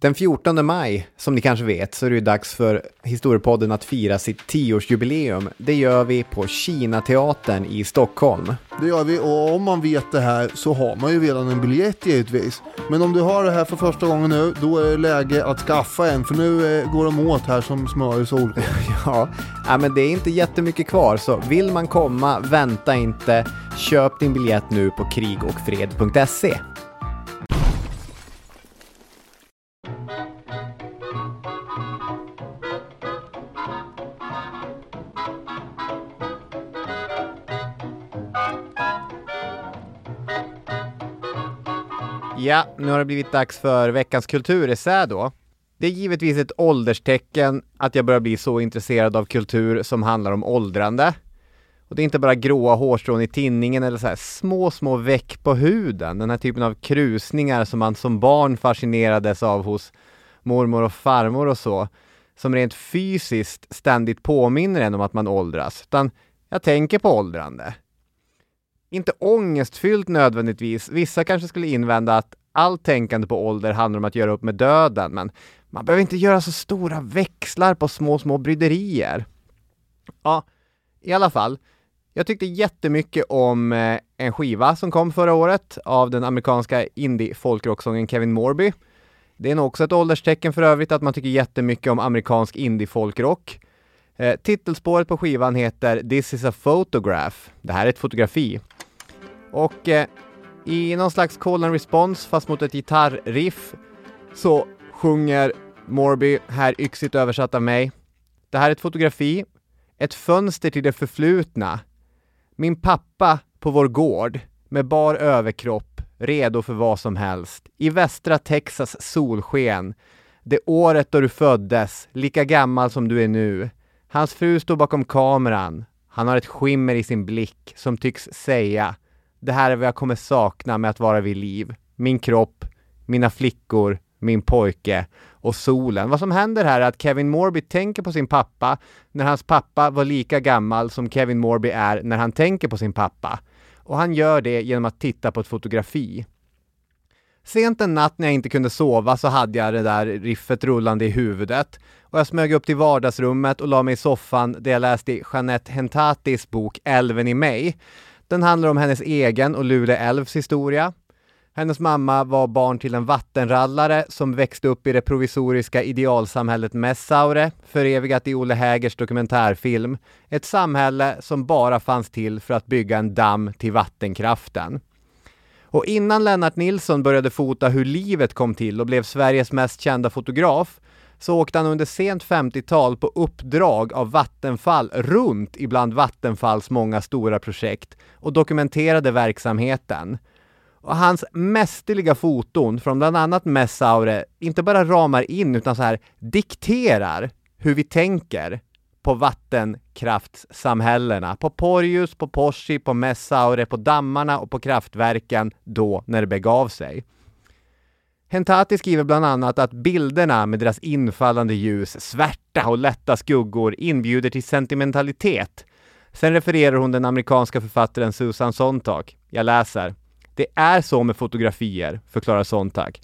Den 14 maj, som ni kanske vet, så är det dags för Historiepodden att fira sitt tioårsjubileum. Det gör vi på Kinateatern i Stockholm. Det gör vi och om man vet det här så har man ju redan en biljett givetvis. Men om du har det här för första gången nu, då är det läge att skaffa en för nu eh, går de åt här som smör i solsken. Ja, men det är inte jättemycket kvar, så vill man komma, vänta inte. Köp din biljett nu på krigocfred.se. Ja, nu har det blivit dags för veckans kulturessä då. Det är givetvis ett ålderstecken att jag börjar bli så intresserad av kultur som handlar om åldrande. Och det är inte bara gråa hårstrån i tinningen eller så här små, små veck på huden. Den här typen av krusningar som man som barn fascinerades av hos mormor och farmor och så. Som rent fysiskt ständigt påminner en om att man åldras. Utan jag tänker på åldrande. Inte ångestfyllt nödvändigtvis. Vissa kanske skulle invända att allt tänkande på ålder handlar om att göra upp med döden, men man behöver inte göra så stora växlar på små, små bryderier. Ja, i alla fall. Jag tyckte jättemycket om eh, en skiva som kom förra året av den amerikanska indie-folkrocksången Kevin Morby. Det är nog också ett ålderstecken för övrigt att man tycker jättemycket om amerikansk indie-folkrock. Eh, titelspåret på skivan heter This is a photograph. Det här är ett fotografi. Och eh, i någon slags call and response fast mot ett gitarriff så sjunger Morby, här yxigt översatt av mig. Det här är ett fotografi, ett fönster till det förflutna. Min pappa på vår gård med bar överkropp, redo för vad som helst. I västra Texas solsken. Det året då du föddes, lika gammal som du är nu. Hans fru står bakom kameran. Han har ett skimmer i sin blick som tycks säga det här är vad jag kommer sakna med att vara vid liv. Min kropp, mina flickor, min pojke och solen. Vad som händer här är att Kevin Morby tänker på sin pappa när hans pappa var lika gammal som Kevin Morby är när han tänker på sin pappa. Och han gör det genom att titta på ett fotografi. Sent en natt när jag inte kunde sova så hade jag det där riffet rullande i huvudet och jag smög upp till vardagsrummet och la mig i soffan där jag läste Jeanette Hentatis bok Älven i mig. Den handlar om hennes egen och Lule älvs historia. Hennes mamma var barn till en vattenrallare som växte upp i det provisoriska idealsamhället Messaure, förevigat i Olle Hägers dokumentärfilm. Ett samhälle som bara fanns till för att bygga en damm till vattenkraften. Och innan Lennart Nilsson började fota hur livet kom till och blev Sveriges mest kända fotograf så åkte han under sent 50-tal på uppdrag av Vattenfall runt ibland Vattenfalls många stora projekt och dokumenterade verksamheten. Och hans mästerliga foton från bland annat Messaure inte bara ramar in utan så här dikterar hur vi tänker på vattenkraftssamhällena, på Porjus, på Porsi, på Messaure, på dammarna och på kraftverken då när det begav sig. Hentati skriver bland annat att bilderna med deras infallande ljus, svärta och lätta skuggor inbjuder till sentimentalitet. Sen refererar hon den amerikanska författaren Susan Sontag. Jag läser. Det är så med fotografier, förklarar Sontag.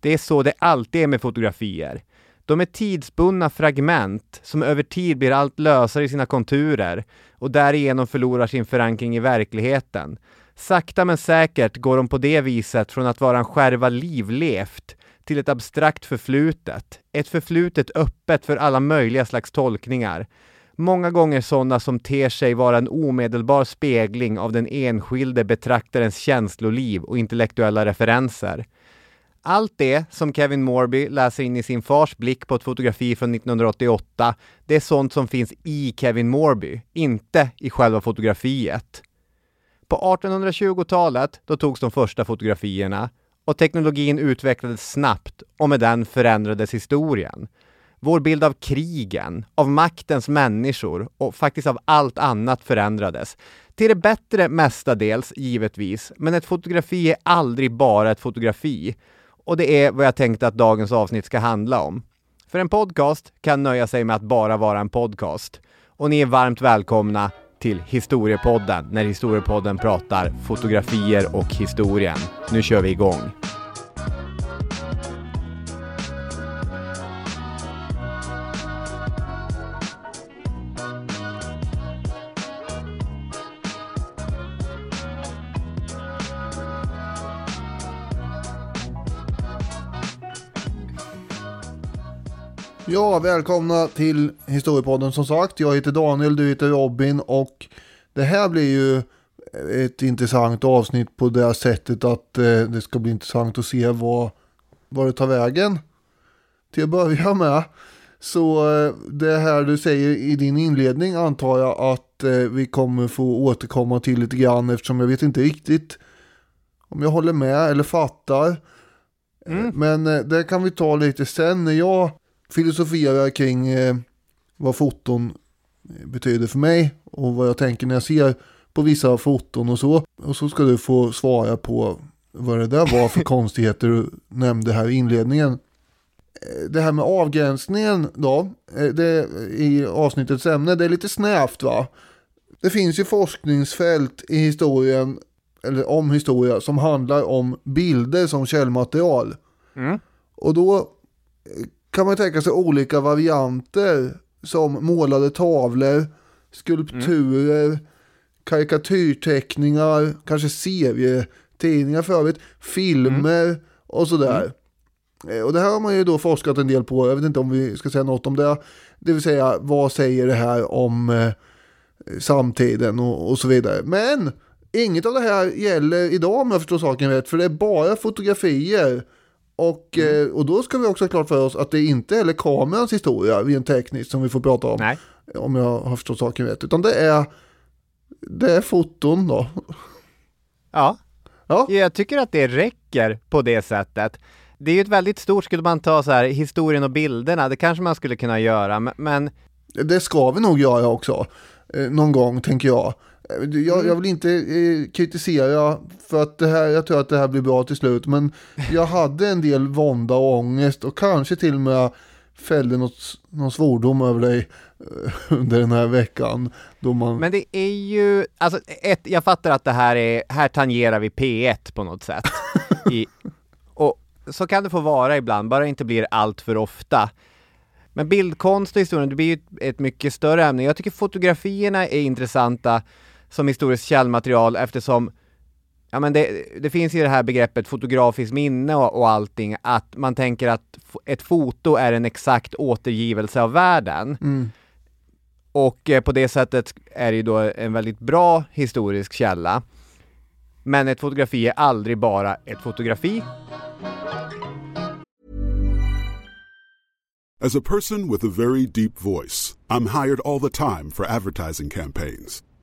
Det är så det alltid är med fotografier. De är tidsbundna fragment som över tid blir allt lösare i sina konturer och därigenom förlorar sin förankring i verkligheten. Sakta men säkert går hon på det viset från att vara en skärva livlevt till ett abstrakt förflutet. Ett förflutet öppet för alla möjliga slags tolkningar. Många gånger sådana som ter sig vara en omedelbar spegling av den enskilde betraktarens känsloliv och intellektuella referenser. Allt det som Kevin Morby läser in i sin fars blick på ett fotografi från 1988, det är sånt som finns i Kevin Morby, inte i själva fotografiet. På 1820-talet, då togs de första fotografierna och teknologin utvecklades snabbt och med den förändrades historien. Vår bild av krigen, av maktens människor och faktiskt av allt annat förändrades. Till det bättre mestadels, givetvis, men ett fotografi är aldrig bara ett fotografi. Och det är vad jag tänkte att dagens avsnitt ska handla om. För en podcast kan nöja sig med att bara vara en podcast. Och ni är varmt välkomna till Historiepodden när Historiepodden pratar fotografier och historien. Nu kör vi igång! Ja, välkomna till Historiepodden som sagt. Jag heter Daniel, du heter Robin och det här blir ju ett intressant avsnitt på det sättet att eh, det ska bli intressant att se vad, vad det tar vägen. Till att börja med så eh, det här du säger i din inledning antar jag att eh, vi kommer få återkomma till lite grann eftersom jag vet inte riktigt om jag håller med eller fattar. Mm. Men det kan vi ta lite sen när jag filosoferar kring eh, vad foton betyder för mig och vad jag tänker när jag ser på vissa foton och så. Och så ska du få svara på vad det där var för konstigheter du nämnde här i inledningen. Eh, Det här med avgränsningen då, eh, det, i avsnittets ämne, det är lite snävt va? Det finns ju forskningsfält i historien, eller om historia, som handlar om bilder som källmaterial. Mm. Och då eh, kan man tänka sig olika varianter som målade tavlor, skulpturer, karikatyrteckningar, kanske serietidningar för övrigt, filmer och sådär. Eh, Och det här har man ju då forskat en del på, jag vet inte om vi ska säga något om det. Det vill säga, vad säger det här om eh, samtiden och, och så vidare. Men inget av det här gäller idag om jag förstår saken rätt, för det är bara fotografier. Och, eh, och då ska vi också ha klart för oss att det inte är kamerans historia rent tekniskt som vi får prata om. Nej. Om jag har förstått saken rätt. Utan det är, det är foton då. Ja. Ja. Jag tycker att det räcker på det sättet. Det är ju ett väldigt stort, skulle man ta så här historien och bilderna, det kanske man skulle kunna göra, men- men Det ska vi nog göra också. Eh, någon gång tänker jag. Jag, jag vill inte eh, kritisera för att det här, jag tror att det här blir bra till slut. Men jag hade en del vånda och ångest och kanske till och med fällde något, någon svordom över dig eh, under den här veckan. Då man, Men det är ju, alltså ett, jag fattar att det här är, här tangerar vi P1 på något sätt. I, och så kan det få vara ibland, bara det inte blir allt för ofta. Men bildkonst och historien, det blir ju ett, ett mycket större ämne. Jag tycker fotografierna är intressanta som historiskt källmaterial eftersom Ja men det, det finns ju det här begreppet fotografiskt minne och, och allting, att man tänker att ett foto är en exakt återgivelse av världen. mm, Och eh, på det sättet är det ju då en väldigt bra historisk källa. Men ett fotografi är aldrig bara ett fotografi. As a person with a very deep voice, I'm hired all the time for advertising campaigns.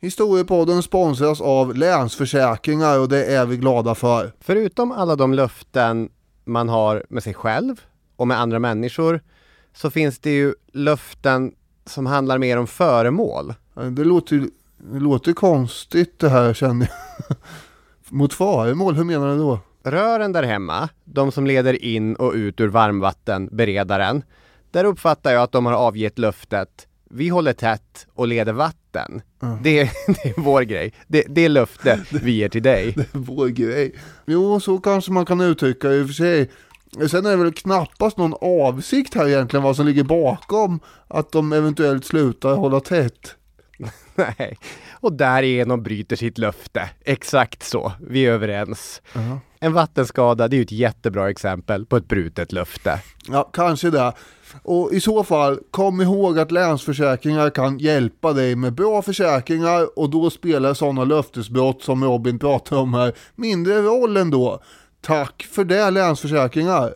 Historiepodden sponsras av Länsförsäkringar och det är vi glada för. Förutom alla de löften man har med sig själv och med andra människor så finns det ju löften som handlar mer om föremål. Det låter, det låter konstigt det här känner jag. Mot föremål, hur menar du då? Rören där hemma, de som leder in och ut ur varmvattenberedaren, där uppfattar jag att de har avgett löftet vi håller tätt och leder vatten. Det, är, det är vår grej. Det, det är löfte vi ger till dig. Vår grej. Jo, så kanske man kan uttrycka det i och för sig. Sen är det väl knappast någon avsikt här egentligen vad som ligger bakom att de eventuellt slutar hålla tätt. Nej. Och därigenom bryter sitt löfte. Exakt så. Vi är överens. En vattenskada, det är ju ett jättebra exempel på ett brutet löfte. Ja, kanske det. Och i så fall, kom ihåg att Länsförsäkringar kan hjälpa dig med bra försäkringar och då spelar sådana löftesbrott som Robin pratar om här mindre roll ändå. Tack för det Länsförsäkringar!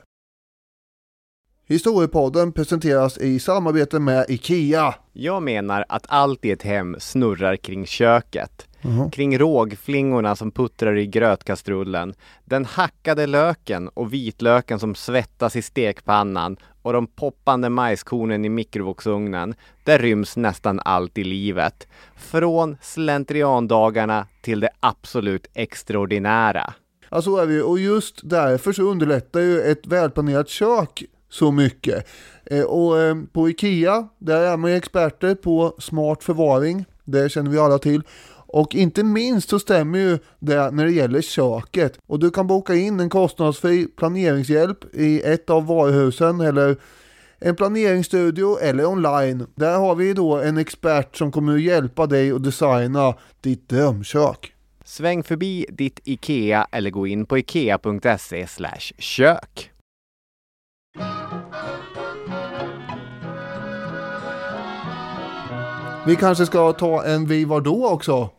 Historiepodden presenteras i samarbete med IKEA. Jag menar att allt i ett hem snurrar kring köket. Kring rågflingorna som puttrar i grötkastrullen, den hackade löken och vitlöken som svettas i stekpannan och de poppande majskornen i mikrovågsugnen. Där ryms nästan allt i livet. Från slentriandagarna till det absolut extraordinära. Ja, så är vi och just därför så underlättar ju ett välplanerat kök så mycket. Eh, och eh, på IKEA, där är man ju experter på smart förvaring. Det känner vi alla till. Och inte minst så stämmer ju det när det gäller köket. Och du kan boka in en kostnadsfri planeringshjälp i ett av varuhusen eller en planeringsstudio eller online. Där har vi då en expert som kommer att hjälpa dig att designa ditt drömkök. Sväng förbi ditt IKEA eller gå in på ikea.se kök. Vi kanske ska ta en Vi var då också.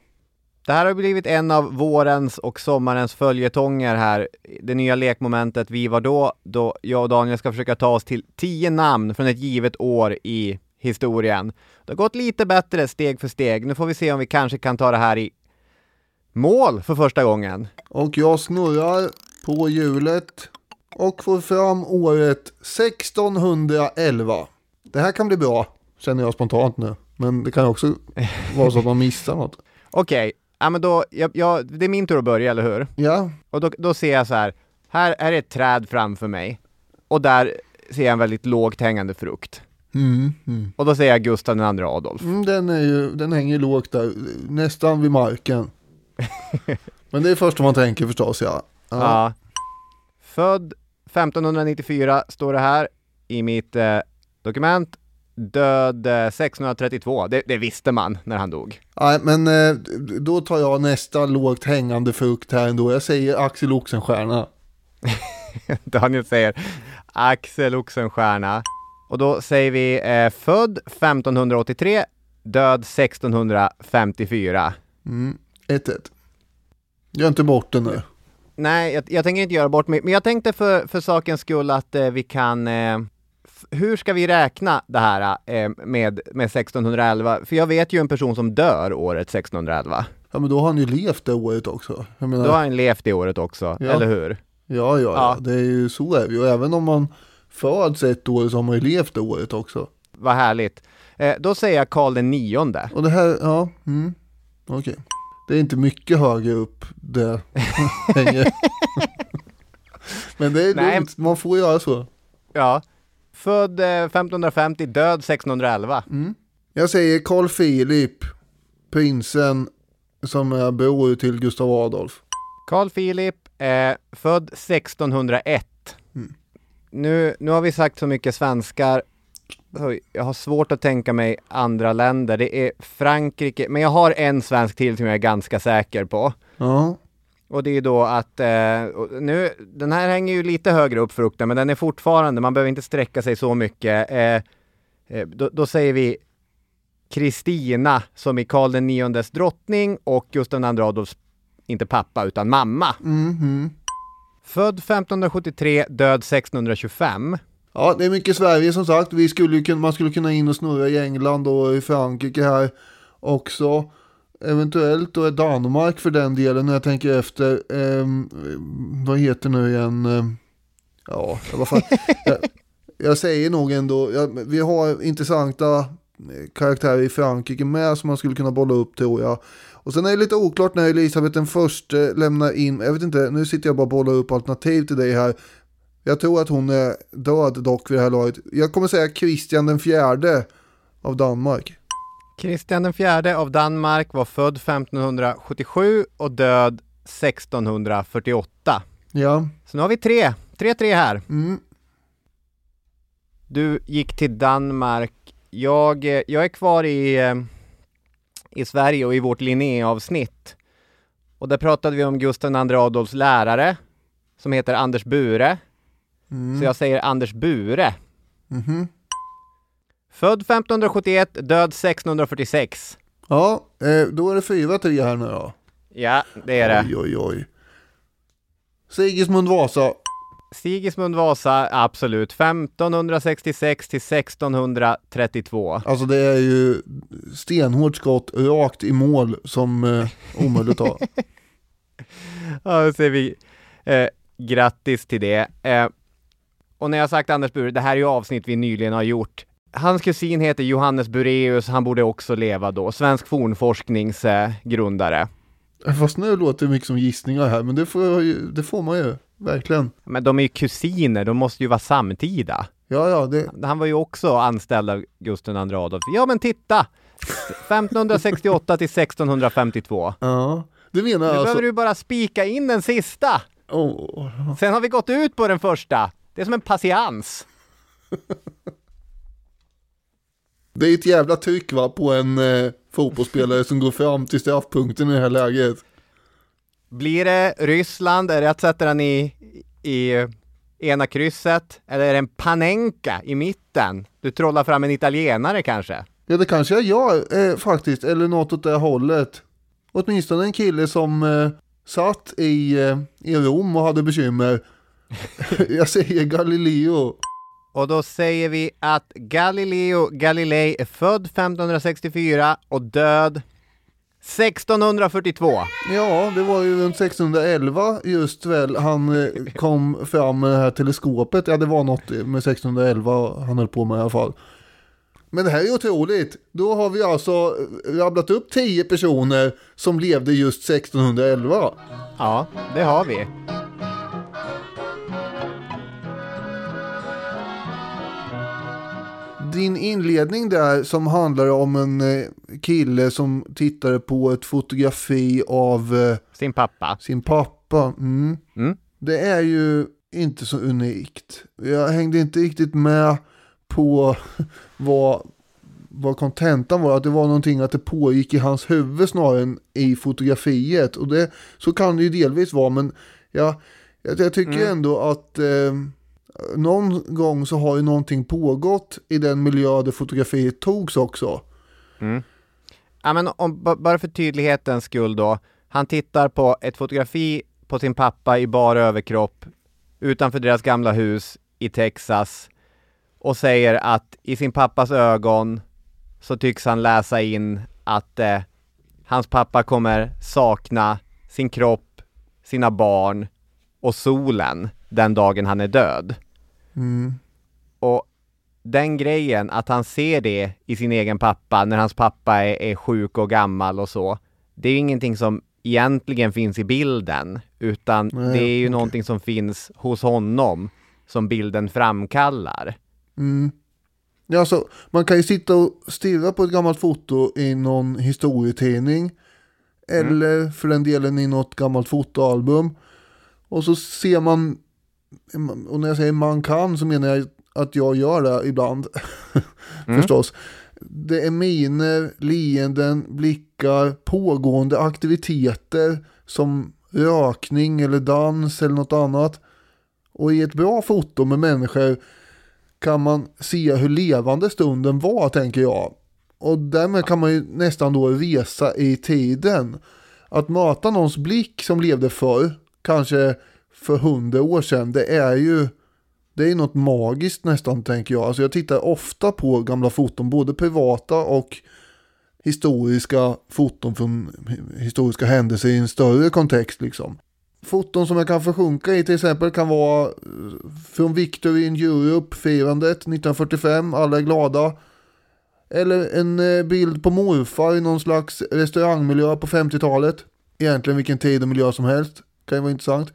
Det här har blivit en av vårens och sommarens följetonger här. Det nya lekmomentet Vi var då, då jag och Daniel ska försöka ta oss till tio namn från ett givet år i historien. Det har gått lite bättre steg för steg. Nu får vi se om vi kanske kan ta det här i mål för första gången. Och jag snurrar på hjulet och får fram året 1611. Det här kan bli bra, känner jag spontant nu. Men det kan också vara så att man missar något. Okej, ja men då, jag, jag, det är min tur att börja, eller hur? Ja, Och då, då ser jag så här, här, här är ett träd framför mig. Och där ser jag en väldigt lågt hängande frukt. mm, mm. Och då säger jag Gustav II Adolf. Mm, den, är ju, den hänger lågt där, nästan vid marken. Men det är första man tänker förstås, ja. ja. Ja. Född 1594 står det här i mitt eh, dokument. Död eh, 1632. Det, det visste man när han dog. Nej, men eh, då tar jag nästa lågt hängande frukt här ändå. Jag säger Axel Oxenstierna. Daniel säger Axel Oxenstierna. Och då säger vi eh, född 1583, död 1654. 1-1. Gör inte bort den nu. Nej, jag, jag tänker inte göra bort mig, men jag tänkte för, för sakens skull att eh, vi kan eh, hur ska vi räkna det här eh, med, med 1611? För jag vet ju en person som dör året 1611. Ja, men då har han ju levt det året också. Menar, Då har han levt det året också, Ja. eller hur? ja, ja, ja, Ja. det är ju så är ju. Och även om man föds ett år så har man ju levt det året också. Vad härligt. Eh, då säger jag Karl den nionde. Och det här, ja, mm, okej. Det är inte mycket högre upp det hänger. Men det är lugnt, man får göra så. Ja. Född eh, 1550, död 1611. Jag säger Carl Philip, prinsen som är bror till Gustav Adolf. Carl Philip, eh, född 1601. Nu, nu har vi sagt så mycket svenskar. Jag har svårt att tänka mig andra länder. Det är Frankrike, men jag har en svensk till som jag är ganska säker på. Ja, Och det är då att, eh, nu, den här hänger ju lite högre upp frukten, men den är fortfarande, man behöver inte sträcka sig så mycket. Eh, eh, då, då säger vi Kristina som är Karl den niondes drottning och Gustav II Adolfs, inte pappa, utan mamma. mhm. Född 1573, död 1625. Ja, det är mycket Sverige som sagt. Vi skulle ju man skulle kunna in och snurra i England och i Frankrike här också. Eventuellt då är Danmark för den delen när jag tänker efter. Ehm, vad heter nu igen? Ehm, ja, vad fan. jag, jag säger nog ändå, ja, vi har intressanta karaktärer i Frankrike med som man skulle kunna bolla upp tror jag. Och sen är det lite oklart när Elisabeth den första lämnar in, jag vet inte, nu sitter jag bara och bollar upp alternativ till dig här. Jag tror att hon är död dock vid det här laget. Jag kommer säga Kristian den fjärde av Danmark. Kristian den fjärde av Danmark var född 1577 och död 1648. Ja, Så nu har vi tre, tre tre här. mm. Du gick till Danmark. Jag, jag är kvar i, i Sverige och i vårt Linné-avsnitt. Och där pratade vi om Gustav II Adolfs lärare som heter Anders Bure. Så jag säger Anders Bure. Mhm. Född 1571, död 1646. ja eh, då är det fyra tre här nu då. Ja, det är det. Oj, oj, oj. Sigismund Vasa. Sigismund Vasa, absolut. 1566 till 1632. Alltså det är ju stenhårt skott rakt i mål som eh, omöjligt att ta. Ja, då säger vi eh, grattis till det. Eh, och när jag sagt Anders Bure, det här är ju avsnitt vi nyligen har gjort. Hans kusin heter Johannes Bureus, han borde också leva då. Svensk fornforsknings eh, grundare. Fast nu låter det mycket som gissningar här, men det får, jag ju, det får man ju. Verkligen. Men de är ju kusiner, de måste ju vara samtida. Ja, ja, det, Han var ju också anställd av Gustav II Adolf. Ja men titta! 1568 till 1652. ja. Du menar Nu alltså... behöver du bara spika in den sista. Åh, Sen har vi gått ut på den första. Det är som en patiens. det är ett jävla tryck va, på en eh, fotbollsspelare som går fram till straffpunkten i det här läget. Blir det Ryssland, är det att sätta den i, i ena krysset? Eller är det en Panenka i mitten? Du trollar fram en italienare kanske? Ja, det kanske jag gör eh, faktiskt, eller något åt det hållet. Åtminstone en kille som eh, satt i, eh, i Rom och hade bekymmer. jag säger Galileo. Och då säger vi att Galileo Galilei är född 1564 och död 1642. Ja, det var ju runt 1611 just väl han eh, kom fram med det här teleskopet. Ja, det var något med 1611 han höll på med i alla fall. Men det här är otroligt. Då har vi alltså rabblat upp 10 personer som levde just 1611. Ja, det har vi. Din inledning där som handlar om en eh, kille som tittade på ett fotografi av eh, Sin pappa. sin pappa. Mm. Mm. Det är ju inte så unikt. Jag hängde inte riktigt med på vad, vad kontentan var. Att det var någonting att det pågick i hans huvud snarare än i fotografiet. Och det, så kan det ju delvis vara. Men ja, jag, jag tycker ändå att eh, någon gång så har ju någonting pågått i den miljö där fotografiet togs också. Mm. Ja, men om, bara för tydlighetens skull då. Han tittar på ett fotografi på sin pappa i bara överkropp utanför deras gamla hus i Texas och säger att i sin pappas ögon så tycks han läsa in att eh, hans pappa kommer sakna sin kropp, sina barn och solen den dagen han är död. Och den grejen, att han ser det i sin egen pappa när hans pappa är, är sjuk och gammal och så. Det är ju ingenting som egentligen finns i bilden, utan Nej, det är ju okej. någonting som finns hos honom som bilden framkallar. Ja, alltså, man kan ju sitta och stirra på ett gammalt foto i någon historietidning. Eller för den delen i något gammalt fotoalbum. Och så ser man, och när jag säger man kan så menar jag att jag gör det ibland. Förstås. Det är miner, leenden, blickar, pågående aktiviteter som rökning eller dans eller något annat. Och i ett bra foto med människor kan man se hur levande stunden var, tänker jag. Och därmed kan man ju nästan då resa i tiden. Att möta någons blick som levde förr, kanske för hundra år sedan, det är ju det är något magiskt nästan, tänker jag. Alltså jag tittar ofta på gamla foton, både privata och historiska foton från historiska händelser i en större kontext liksom. Foton som jag kan försjunka i till exempel kan vara eh, från Victor in Europe-firandet 1945, alla är glada. Eller en eh, bild på morfar i någon slags restaurangmiljö på 50-talet. Egentligen vilken tid och miljö som helst. Kan ju vara intressant.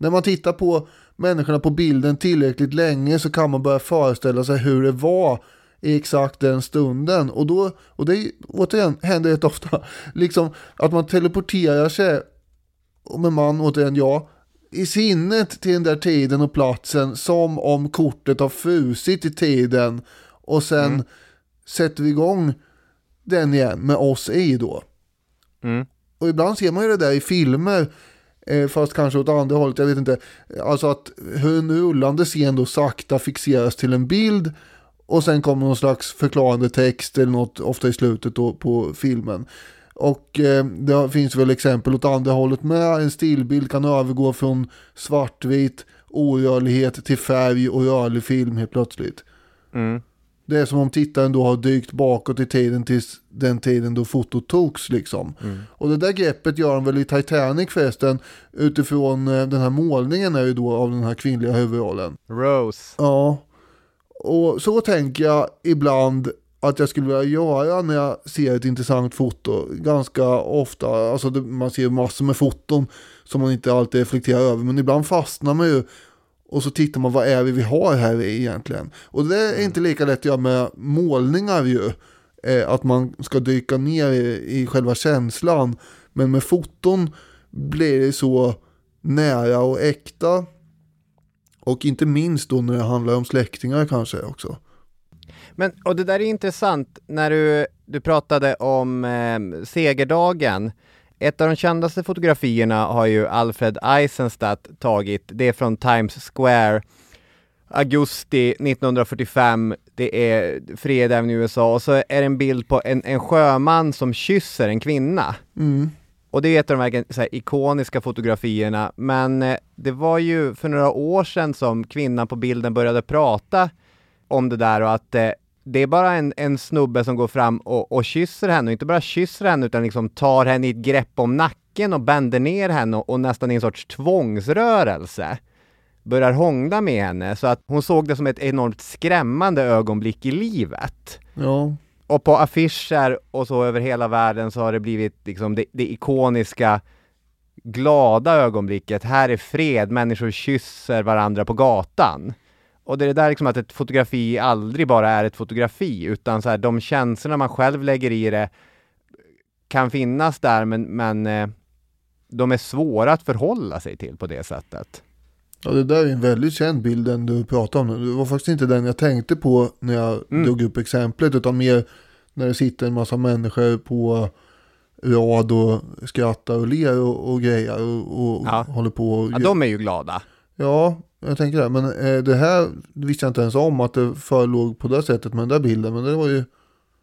När man tittar på människorna på bilden tillräckligt länge så kan man börja föreställa sig hur det var i exakt den stunden. Och, då, och det återigen händer rätt ofta. Liksom att man teleporterar sig, om en man, återigen jag, i sinnet till den där tiden och platsen som om kortet har frusit i tiden. Och sen mm. sätter vi igång den igen med oss i då. Mm. Och ibland ser man ju det där i filmer. Eh, fast kanske åt andra hållet, jag vet inte. Alltså att hur en rullande scen då sakta fixeras till en bild. Och sen kommer någon slags förklarande text eller något, ofta i slutet då på filmen. Och eh, det finns väl exempel åt andra hållet med. En stillbild kan övergå från svartvit orörlighet till färg och rörlig film helt plötsligt. Mm. Det är som om tittaren då har dykt bakåt i tiden tills den tiden då fotot togs liksom. Mm. Och det där greppet gör han väl i Titanic förresten. Utifrån eh, den här målningen är ju då av den här kvinnliga huvudrollen. Rose. Ja. Och så tänker jag ibland att jag skulle vilja göra när jag ser ett intressant foto. Ganska ofta, alltså det, man ser massor med foton som man inte alltid reflekterar över. Men ibland fastnar man ju och så tittar man vad är det vi har här egentligen. Och det är inte lika lätt att göra med målningar ju. Eh, att man ska dyka ner i, i själva känslan. Men med foton blir det så nära och äkta. Och inte minst då när det handlar om släktingar kanske också. Men, och det där är intressant när du, du pratade om eh, segerdagen. Ett av de kändaste fotografierna har ju Alfred Eisenstadt tagit. Det är från Times Square. Augusti 1945, det är fredag även i USA och så är det en bild på en, en sjöman som kysser en kvinna. Mm. Och det är ett av de här, här ikoniska fotografierna, men eh, det var ju för några år sedan som kvinnan på bilden började prata om det där och att eh, det är bara en, en snubbe som går fram och, och kysser henne, och inte bara kysser henne utan liksom tar henne i ett grepp om nacken och bänder ner henne och, och nästan i en sorts tvångsrörelse börjar hångla med henne så att hon såg det som ett enormt skrämmande ögonblick i livet. Ja. Och på affischer och så över hela världen så har det blivit liksom det, det ikoniska glada ögonblicket. Här är fred, människor kysser varandra på gatan. Och det är det där liksom att ett fotografi aldrig bara är ett fotografi, utan så här, de känslorna man själv lägger i det kan finnas där, men, men eh, de är svåra att förhålla sig till på det sättet. Ja, det där är en väldigt känd bild den du pratar om. Det var faktiskt inte den jag tänkte på när jag mm. drog upp exemplet, utan mer när det sitter en massa människor på rad och skrattar och ler och, och grejer och, och ja. håller på. Och... Ja, de är ju glada. Ja, jag tänker det. Men eh, det här visste jag inte ens om att det förelåg på det sättet med den där bilden. Men det var ju,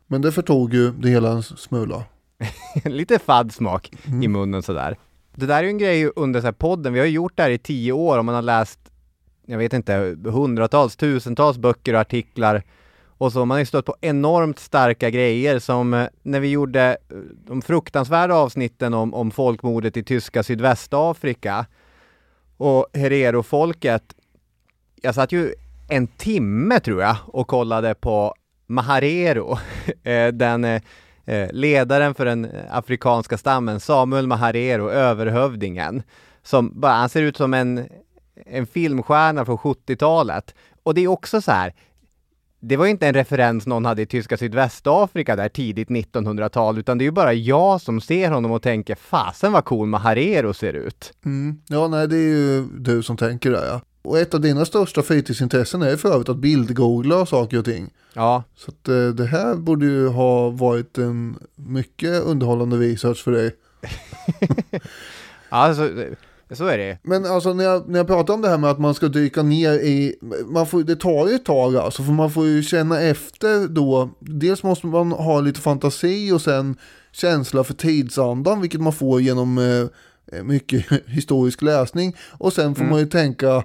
men det förtog ju det hela en smula. Lite fadd smak mm. i munnen sådär. Det där är ju en grej under så podden. Vi har ju gjort det här i tio år och man har läst, jag vet inte, hundratals, tusentals böcker och artiklar. Och så man har ju stött på enormt starka grejer som eh, när vi gjorde eh, de fruktansvärda avsnitten om, om folkmordet i tyska Sydvästafrika och Herero-folket. Jag satt ju en timme tror jag och kollade på Maharero, eh, den eh, eh, ledaren för den afrikanska stammen, Samuel Maharero, överhövdingen. Som bara, han ser ut som en, en filmstjärna från 70-talet. Och det är också så här, det var inte en referens någon hade i tyska Sydvästafrika där tidigt 1900-tal, utan det är ju bara jag som ser honom och tänker fasen vad cool Maharero ser ut. Mm. Ja, nej, det är ju du som tänker det, ja. Och ett av dina största fritidsintressen är för övrigt att bildgoogla saker och ting. Ja. Så att eh, det här borde ju ha varit en mycket underhållande research för dig. alltså, så är det. Men alltså när jag, när jag pratar om det här med att man ska dyka ner i, man får, det tar ju ett tag alltså, för man får ju känna efter då. Dels måste man ha lite fantasi och sen känsla för tidsandan, vilket man får genom eh, mycket historisk läsning. Och sen får mm. man ju tänka eh,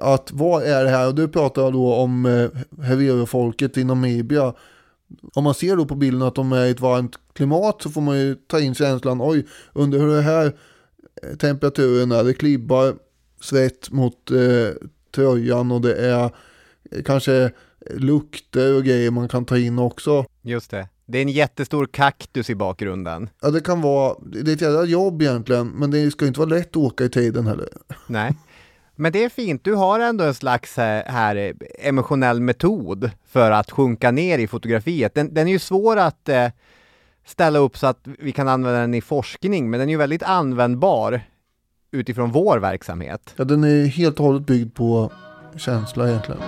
att vad är det här? Och du pratar då om eh, Herero-folket i Namibia. Om man ser då på bilden att de är i ett varmt klimat så får man ju ta in känslan, oj, under hur det här temperaturen det klibbar svett mot eh, tröjan och det är kanske lukter och grejer man kan ta in också. Just det. Det är en jättestor kaktus i bakgrunden. Ja, det kan vara, det är ett jävla jobb egentligen, men det ska inte vara lätt att åka i tiden heller. Nej. Men det är fint, du har ändå en slags här, här emotionell metod för att sjunka ner i fotografiet. Den, den är ju svår att eh, ställa upp så att vi kan använda den i forskning, men den är ju väldigt användbar utifrån vår verksamhet. Ja, den är helt och hållet byggd på känsla egentligen.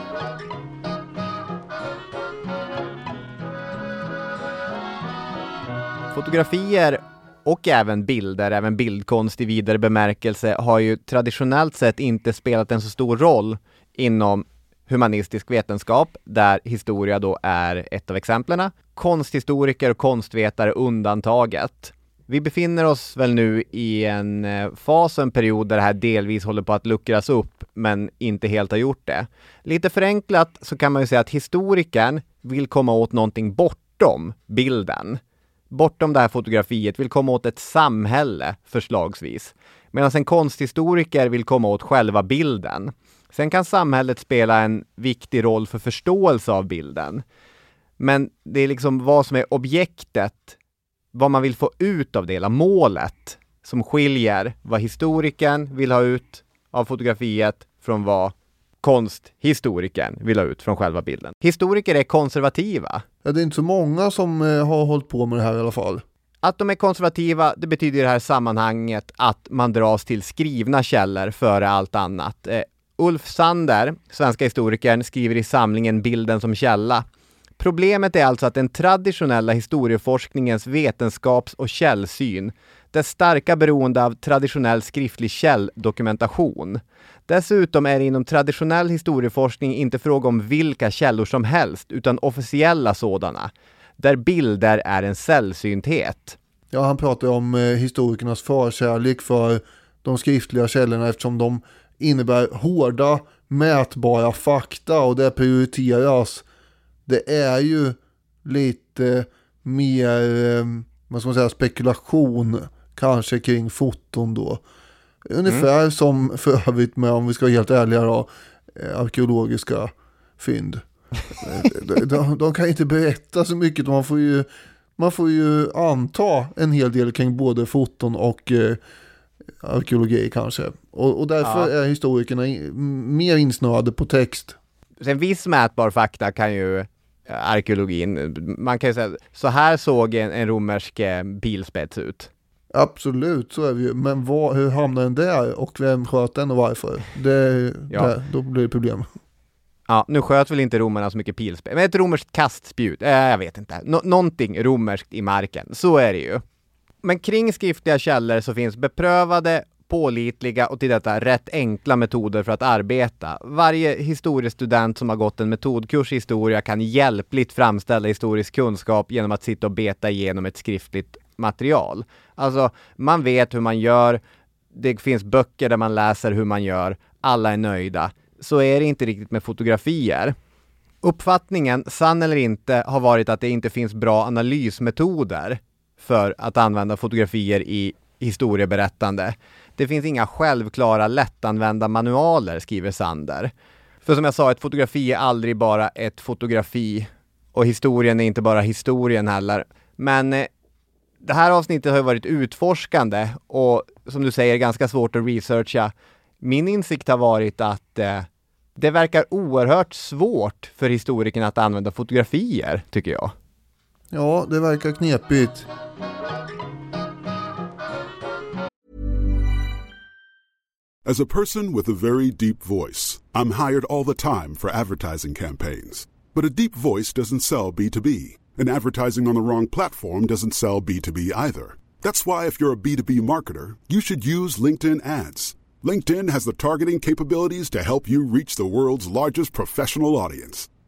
Fotografier och även bilder, även bildkonst i vidare bemärkelse, har ju traditionellt sett inte spelat en så stor roll inom humanistisk vetenskap, där historia då är ett av exemplen. Konsthistoriker och konstvetare undantaget. Vi befinner oss väl nu i en eh, fas och en period där det här delvis håller på att luckras upp, men inte helt har gjort det. Lite förenklat så kan man ju säga att historikern vill komma åt någonting bortom bilden bortom det här fotografiet vill komma åt ett samhälle, förslagsvis. Medan en konsthistoriker vill komma åt själva bilden. Sen kan samhället spela en viktig roll för förståelse av bilden. Men det är liksom vad som är objektet, vad man vill få ut av det, eller målet, som skiljer vad historikern vill ha ut av fotografiet från vad konsthistorikern vill ha ut från själva bilden. Historiker är konservativa. Ja, det är inte så många som eh, har hållit på med det här i alla fall. Att de är konservativa, det betyder i det här sammanhanget att man dras till skrivna källor före allt annat. Ulf Sander, svenska historikern, skriver i samlingen Bilden som källa. Problemet är alltså att den traditionella historieforskningens vetenskaps och källsyn, dess starka beroende av traditionell skriftlig källdokumentation, Dessutom är det inom traditionell historieforskning inte fråga om vilka källor som helst, utan officiella sådana, där bilder är en sällsynthet. Ja, han pratar om eh, historikernas förkärlek för de skriftliga källorna eftersom de innebär hårda, mätbara fakta och det prioriteras. Det är ju lite mer, eh, vad ska man säga, spekulation kanske kring foton då. Ungefär mm. som för övrigt med, om vi ska vara helt ärliga då, eh, arkeologiska fynd. de, de, de, kan inte berätta så mycket, man får ju, man får ju anta en hel del kring både foton och eh, arkeologi kanske. Och, och därför ja. är historikerna in, mer insnöade på text. En viss mätbar fakta kan ju eh, arkeologin, man kan ju säga, så här såg en, en romersk pilspets eh, ut. Absolut, så är vi ju. Men vad, hur hamnar den där och vem sköt den och varför? Det, ja. det, då blir det problem. Ja, nu sköt väl inte romarna så mycket pilspett, men ett romerskt kastspjut, äh, jag vet inte. Nå någonting romerskt i marken, så är det ju. Men kring skriftliga källor så finns beprövade, pålitliga och till detta rätt enkla metoder för att arbeta. Varje historiestudent som har gått en metodkurs i historia kan hjälpligt framställa historisk kunskap genom att sitta och beta igenom ett skriftligt material. Alltså, man vet hur man gör, det finns böcker där man läser hur man gör, alla är nöjda. Så är det inte riktigt med fotografier. Uppfattningen, sann eller inte, har varit att det inte finns bra analysmetoder för att använda fotografier i historieberättande. Det finns inga självklara lättanvända manualer, skriver Sander. För som jag sa, ett fotografi är aldrig bara ett fotografi. Och historien är inte bara historien heller. Men eh, det här avsnittet har ju varit utforskande och som du säger ganska svårt att researcha. Min insikt har varit att eh, det verkar oerhört svårt för historikerna att använda fotografier, tycker jag. Ja, det verkar knepigt. As a person with a very deep voice, I'm hired all the time for advertising campaigns. But a deep voice doesn't sell B2B. And advertising on the wrong platform doesn't sell B2B either. That's why, if you're a B2B marketer, you should use LinkedIn ads. LinkedIn has the targeting capabilities to help you reach the world's largest professional audience.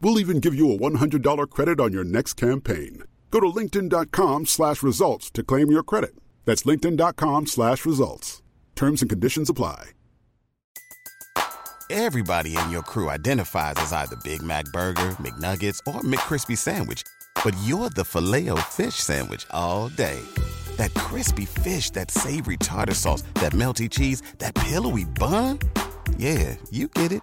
We'll even give you a $100 credit on your next campaign. Go to linkedin.com slash results to claim your credit. That's linkedin.com slash results. Terms and conditions apply. Everybody in your crew identifies as either Big Mac Burger, McNuggets, or McCrispy Sandwich. But you're the filet fish Sandwich all day. That crispy fish, that savory tartar sauce, that melty cheese, that pillowy bun. Yeah, you get it.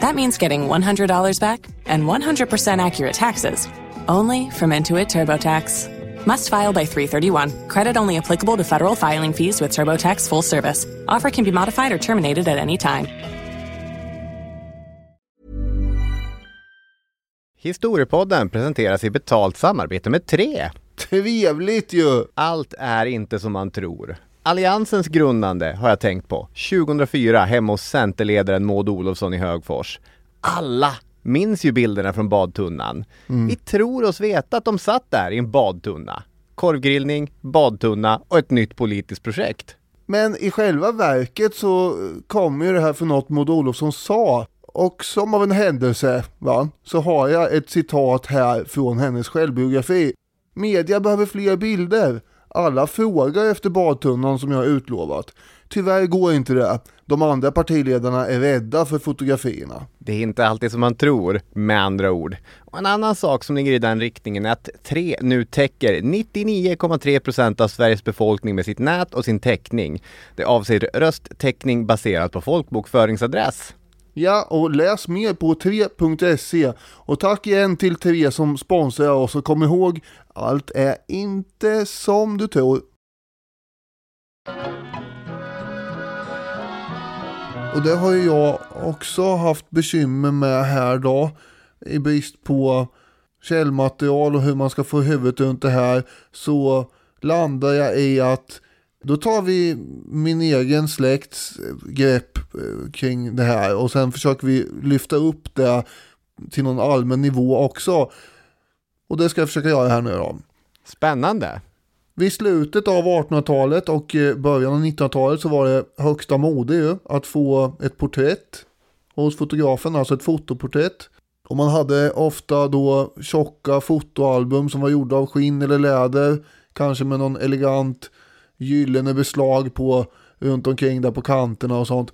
That means getting $100 back and 100% accurate taxes only from Intuit TurboTax. Must file by 331. Credit only applicable to federal filing fees with TurboTax full service. Offer can be modified or terminated at any time. Historiepodden presenteras i betalt samarbete med Tre. Trevligt ju! Allt är inte som man tror. Alliansens grundande har jag tänkt på. 2004 hemma hos Centerledaren Maud Olofsson i Högfors. Alla minns ju bilderna från badtunnan. Vi tror oss veta att de satt där i en badtunna. Korvgrillning, badtunna och ett nytt politiskt projekt. Men i själva verket så kommer ju det här för något Maud Olofsson sa. Och som av en händelse va, så har jag ett citat här från hennes självbiografi. Media behöver fler bilder. Alla frågar efter badtunnan som jag har utlovat. Tyvärr går inte det. De andra partiledarna är rädda för fotografierna. Det är inte alltid som man tror, med andra ord. Och en annan sak som ligger i den riktningen är att Tre nu täcker 99,3% av Sveriges befolkning med sitt nät och sin täckning. Det avser rösttäckning baserat på folkbokföringsadress. Ja, och läs mer på 3.se. Och tack igen till 3 som sponsrar oss och kom ihåg, allt är inte som du tror. Och det har ju jag också haft bekymmer med här då. I brist på källmaterial och hur man ska få huvudet runt det här. Så landar jag i att då tar vi min egen släkts eh, grepp eh, kring det här och sen försöker vi lyfta upp det till någon allmän nivå också. Och det ska jag försöka göra här nu då. Spännande! Vid slutet av 1800-talet och eh, början av 1900-talet så var det högsta mode ju att få ett porträtt hos fotografen, alltså ett fotoporträtt. Och man hade ofta då tjocka fotoalbum som var gjorda av skinn eller läder, kanske med någon elegant gyllene beslag på runt omkring där på kanterna och sånt.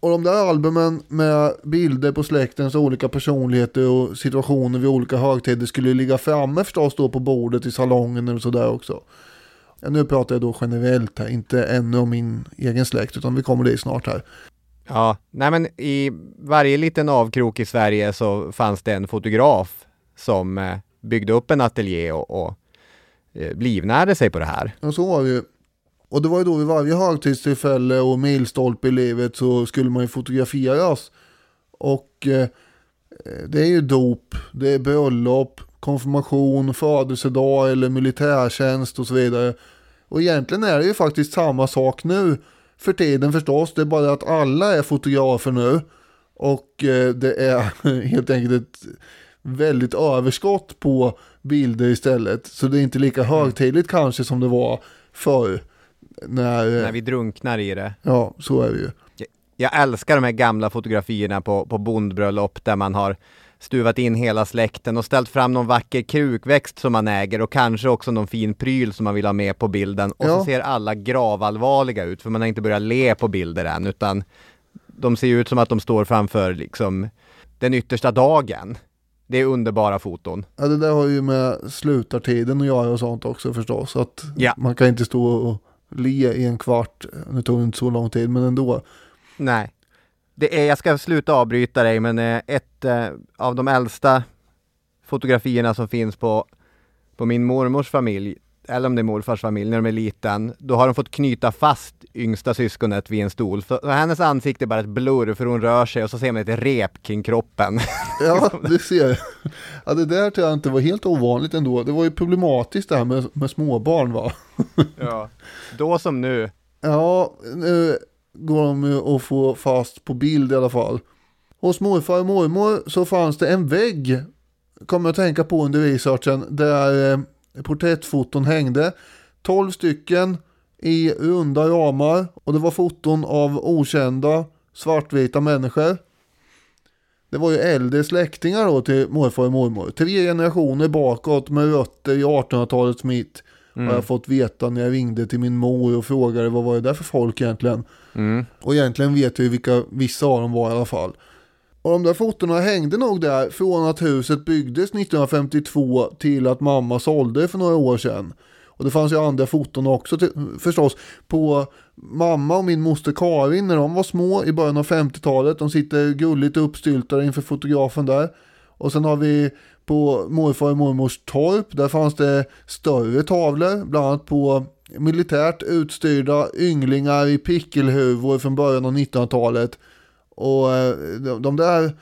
Och de där albumen med bilder på släktens olika personligheter och situationer vid olika högtider skulle ju ligga framme förstås då på bordet i salongen och sådär också. Ja, nu pratar jag då generellt här, inte ännu om min egen släkt utan vi kommer dit snart här. Ja, nej men i varje liten avkrok i Sverige så fanns det en fotograf som eh, byggde upp en ateljé och, och eh, livnärde sig på det här. Och så var det ju. Och det var ju då vid varje högtidstillfälle och milstolpe i livet så skulle man ju fotograferas. Och eh, det är ju dop, det är bröllop, konfirmation, födelsedag eller militärtjänst och så vidare. Och egentligen är det ju faktiskt samma sak nu för tiden förstås. Det är bara att alla är fotografer nu. Och eh, det är helt enkelt ett väldigt överskott på bilder istället. Så det är inte lika högtidligt kanske som det var förr. När, eh, När vi drunknar i det. Ja, så är det ju. Jag älskar de här gamla fotografierna på, på bondbröllop där man har stuvat in hela släkten och ställt fram någon vacker krukväxt som man äger och kanske också någon fin pryl som man vill ha med på bilden. Och Ja. så ser alla gravallvarliga ut för man har inte börjat le på bilder än utan de ser ut som att de står framför liksom den yttersta dagen. Det är underbara foton. Ja, det där har ju med slutartiden att göra och sånt också förstås. Att Ja. man kan inte stå och le i en kvart. Nu tog det inte så lång tid, men ändå. Nej. Det är, jag ska sluta avbryta dig, men eh, ett eh, av de äldsta fotografierna som finns på, på min mormors familj eller om det är morfars familj, när de är liten, då har de fått knyta fast yngsta syskonet vid en stol. Så hennes ansikte är bara ett blurr för hon rör sig och så ser man ett rep kring kroppen. Ja, du ser. Ja, det där tror jag inte var helt ovanligt ändå. Det var ju problematiskt det här med, med småbarn va? ja. Då som nu. Ja, nu går de ju att få fast på bild i alla fall. Hos morfar och mormor så fanns det en vägg, kommer jag att tänka på under researchen, där eh, porträttfoton hängde. 12 stycken i runda ramar och det var foton av okända svartvita människor. Det var ju äldre släktingar då till morfar och mormor. Tre generationer bakåt med rötter i 1800-talets mitt. Mm. Har jag fått veta när jag ringde till min mor och frågade vad var det där för folk egentligen. Mm. Och egentligen vet jag ju vilka vissa av dem var i alla fall. Och de där fotona hängde nog där från att huset byggdes 1952 till att mamma sålde för några år sedan. Och det fanns ju andra foton också till, förstås på mamma och min moster Karin när de var små i början av 50-talet. De sitter gulligt uppstyltade inför fotografen där. Och sen har vi på morfar och mormors torp, där fanns det större tavlor, bland annat på militärt utstyrda ynglingar i pickelhuvor från början av 1900-talet. Och eh, de där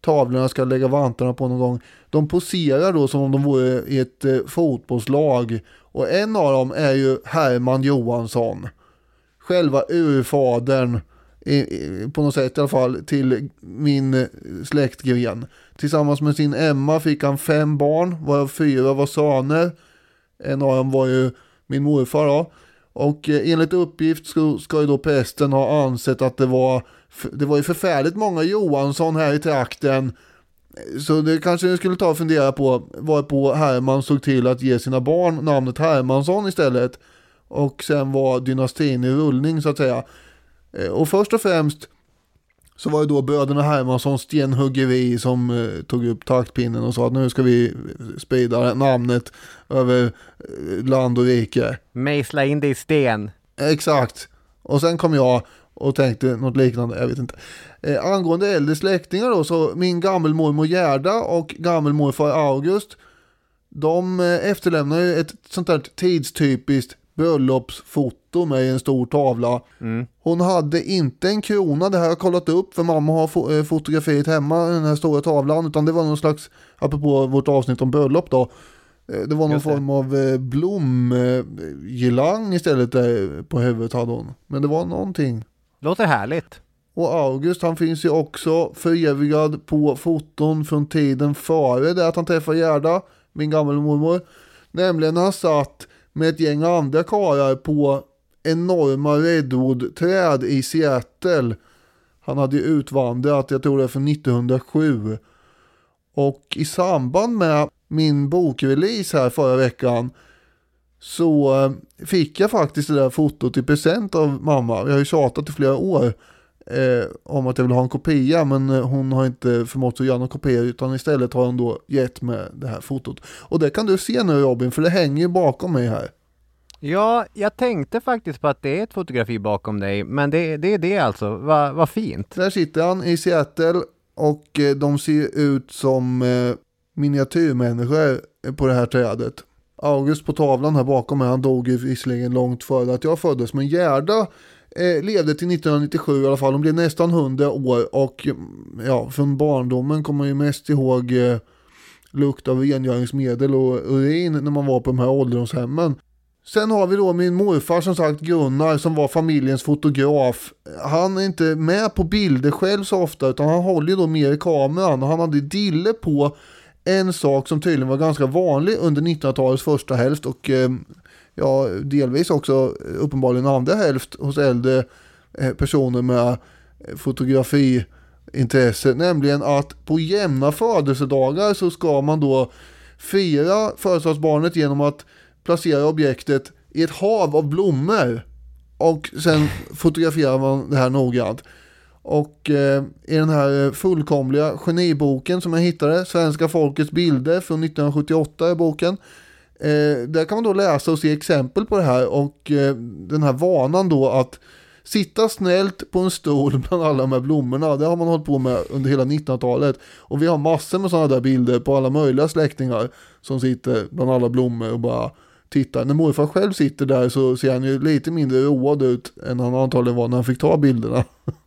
tavlorna ska jag lägga vantarna på någon gång. De poserar då som om de vore i ett eh, fotbollslag. Och en av dem är ju Herman Johansson. Själva urfadern på något sätt i alla fall till min eh, släktgren. Tillsammans med sin Emma fick han fem barn, varav fyra var söner. En av dem var ju min morfar då. Och eh, enligt uppgift ska, ska ju då prästen ha ansett att det var, det var ju förfärligt många Johansson här i trakten. Så det kanske ni skulle ta och fundera på varpå Herman såg till att ge sina barn namnet Hermansson istället. Och sen var dynastin i rullning så att säga. Eh, och först och främst så var det då bröderna Hermanssons stenhuggeri som eh, tog upp taktpinnen och sa att nu ska vi sprida namnet över eh, land och rike. Mejsla in det i sten. Exakt. Och sen kom jag och tänkte något liknande, jag vet inte. Eh, angående äldre släktingar då, så min gammelmormor Gerda och gammelmorfar August, de eh, efterlämnar ju ett sånt där tidstypiskt bröllopsfoto med en stor tavla. Mm. Hon hade inte en krona, det här har jag kollat upp för mamma har eh, fotografiet hemma, den här stora tavlan, utan det var någon slags, apropå vårt avsnitt om bröllop då, eh, det var någon form av blomgilang istället på huvudet hade hon. Men det var någonting. Låter härligt. Och August han finns ju också förevigad på foton från tiden före det att han träffade Gerda, min gammelmormor. Nämligen han satt med ett gäng andra karlar på enorma redwoodträd i Seattle. Han hade ju utvandrat, jag tror det är från 1907. Och i samband med min bokrelease här förra veckan så eh, fick jag faktiskt det där fotot i present av mamma. Jag har ju tjatat i flera år eh, om att jag vill ha en kopia men eh, hon har inte förmått att göra någon kopia utan istället har hon då gett mig det här fotot. Och det kan du se nu Robin för det hänger ju bakom mig här. Ja, jag tänkte faktiskt på att det är ett fotografi bakom dig, men det, det är det alltså. Vad va fint. Där sitter han i Seattle och eh, de ser ut som miniatyrmänniskor på det här trädet. August på tavlan här bakom mig, han dog ju visserligen långt före att jag föddes, men Gerda eh, levde till 1997 i alla fall. Hon blev nästan 100 år och mm, ja, från barndomen kommer man ju mest ihåg eh, lukt av rengöringsmedel och urin när man var på de här ålderdomshemmen. Sen har vi då min morfar som sagt Gunnar som var familjens fotograf. Han är inte med på bilder själv så ofta utan han håller ju då mer i kameran och han hade dille på en sak som tydligen var ganska vanlig under 1900-talets första hälft och eh, ja, delvis också eh, uppenbarligen andra hälft hos äldre eh, personer med fotografiintresse, nämligen att på jämna födelsedagar så ska man då fira födelsedagsbarnet genom att placera objektet i ett hav av blommor och sen fotograferar man det här noggrant. Och eh, i den här eh, fullkomliga geniboken som jag hittade, Svenska folkets bilder från 1978 är boken. Eh, där kan man då läsa och se exempel på det här och eh, den här vanan då att sitta snällt på en stol bland alla de här blommorna. Det har man hållit på med under hela 1900-talet. Och vi har massor med sådana där bilder på alla möjliga släktingar som sitter bland alla blommor och bara tittar. När morfar själv sitter där så ser han ju lite mindre road ut än han antagligen var när han fick ta bilderna.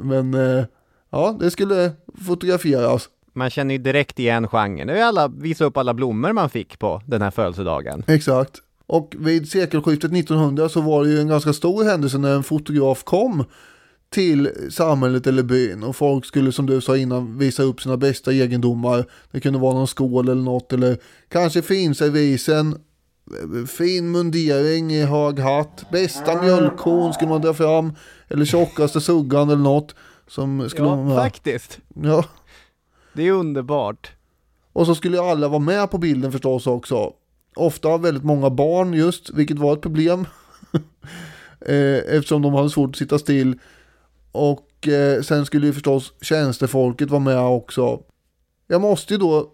Men eh, ja, det skulle fotograferas. Man känner ju direkt igen genren. Det är alla, visa upp alla blommor man fick på den här födelsedagen. Exakt. Och vid sekelskiftet 1900 så var det ju en ganska stor händelse när en fotograf kom till samhället eller byn och folk skulle som du sa innan visa upp sina bästa egendomar. Det kunde vara någon skål eller något eller kanske finservisen, fin mundering i hög hatt, bästa mjölkkon skulle man dra fram eller tjockaste suggan eller något. Som skulle Ja, med. faktiskt. Ja. Det är underbart. Och så skulle alla vara med på bilden förstås också. Ofta väldigt många barn just, vilket var ett problem. Eh, Eftersom de hade svårt att sitta still. Och eh, sen skulle ju förstås tjänstefolket vara med också. Jag måste ju då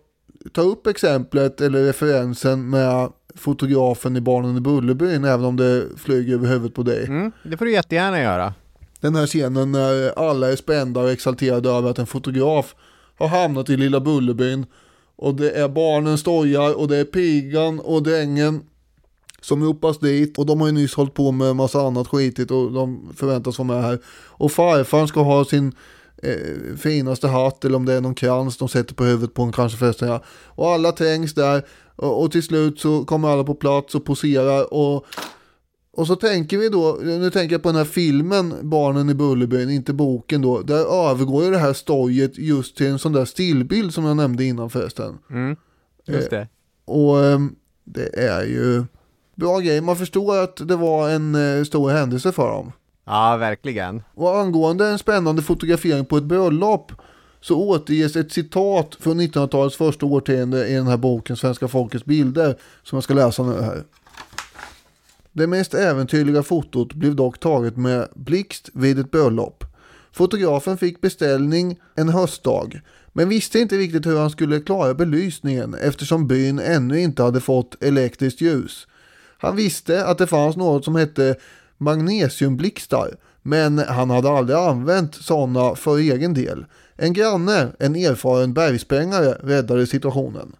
ta upp exemplet eller referensen med fotografen i Barnen i Bullerbyn även om det flyger över huvudet på dig. Mm, det får du jättegärna göra. Den här scenen när alla är spända och exalterade över att en fotograf har hamnat i lilla Bullerbyn. Och det är barnen stojar och det är pigan och drängen som ropas dit. Och de har ju nyss hållit på med massa annat skitigt och de förväntas vara med här. Och farfar ska ha sin eh, finaste hatt eller om det är någon krans de sätter på huvudet på en kanske förresten ja. Och alla trängs där och, och till slut så kommer alla på plats och poserar och och så tänker vi då, nu tänker jag på den här filmen Barnen i Bullerbyn, inte boken då. Där övergår ju det här stojet just till en sån där stillbild som jag nämnde innan förresten. Mm, just det. Och ehm, det är ju bra grej. Man förstår att det var en eh, stor händelse för dem. Ja, verkligen. Och angående en spännande fotografering på ett bröllop så återges ett citat från 1900-talets första årtionde i den här boken Svenska folkets bilder som jag ska läsa nu här. Det mest äventyrliga fotot blev dock taget med blixt vid ett bröllop. Fotografen fick beställning en höstdag men visste inte riktigt hur han skulle klara belysningen eftersom byn ännu inte hade fått elektriskt ljus. Han visste att det fanns något som hette magnesiumblixtar men han hade aldrig använt sådana för egen del. En granne, en erfaren bergsprängare, räddade situationen.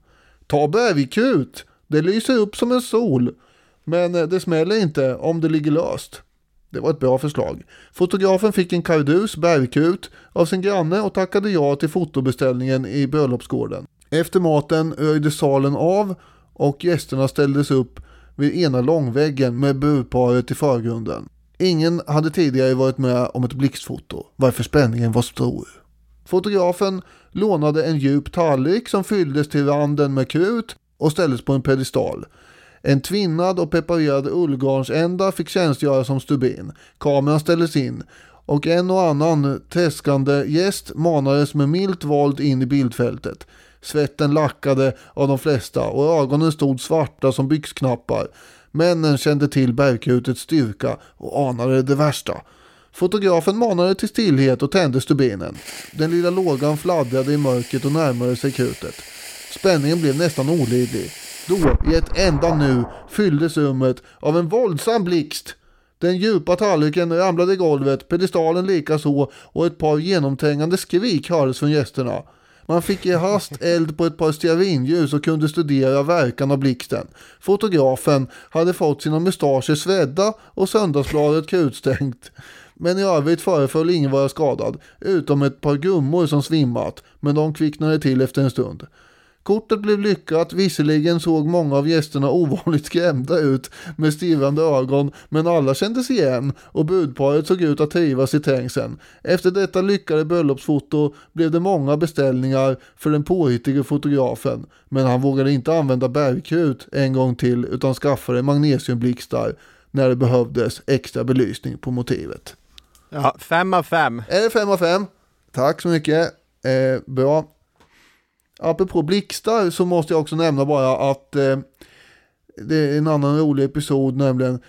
Ta bergkrut, det lyser upp som en sol, men det smäller inte om det ligger löst. Det var ett bra förslag. Fotografen fick en kardus bergkrut av sin granne och tackade ja till fotobeställningen i bröllopsgården. Efter maten röjdes salen av och gästerna ställdes upp vid ena långväggen med burparet i förgrunden. Ingen hade tidigare varit med om ett blixtfoto, varför spänningen var stor. Fotografen lånade en djup tallrik som fylldes till randen med krut och ställdes på en pedestal. En tvinnad och preparerad ullgarnsända fick tjänstgöra som stubin. Kameran ställdes in och en och annan träskande gäst manades med milt våld in i bildfältet. Svetten lackade av de flesta och ögonen stod svarta som byxknappar. Männen kände till bergkrutets styrka och anade det värsta. Fotografen manade till stillhet och tände stubinen. Den lilla lågan fladdrade i mörkret och närmade sig krutet. Spänningen blev nästan olidlig. Då, i ett enda nu, fylldes rummet av en våldsam blixt. Den djupa tallriken ramlade i golvet, pedestalen likaså och ett par genomträngande skrik hördes från gästerna. Man fick i hast eld på ett par stearinljus och kunde studera verkan av blixten. Fotografen hade fått sina mustascher svedda och söndagsbladet krutstänkt. Men i övrigt föreföll ingen vara skadad, utom ett par gummor som svimmat, men de kvicknade till efter en stund. Kortet blev lyckat, visserligen såg många av gästerna ovanligt skrämda ut med stirrande ögon, men alla kändes igen och budparet såg ut att trivas i trängseln. Efter detta lyckade bröllopsfoto blev det många beställningar för den påhittige fotografen, men han vågade inte använda bergkrut en gång till utan skaffade magnesiumblixtar när det behövdes extra belysning på motivet. Ja, fem av fem. Är det 5 av 5? Tack så mycket. Eh, bra. Apropå blixtar så måste jag också nämna bara att eh, det är en annan rolig episod nämligen.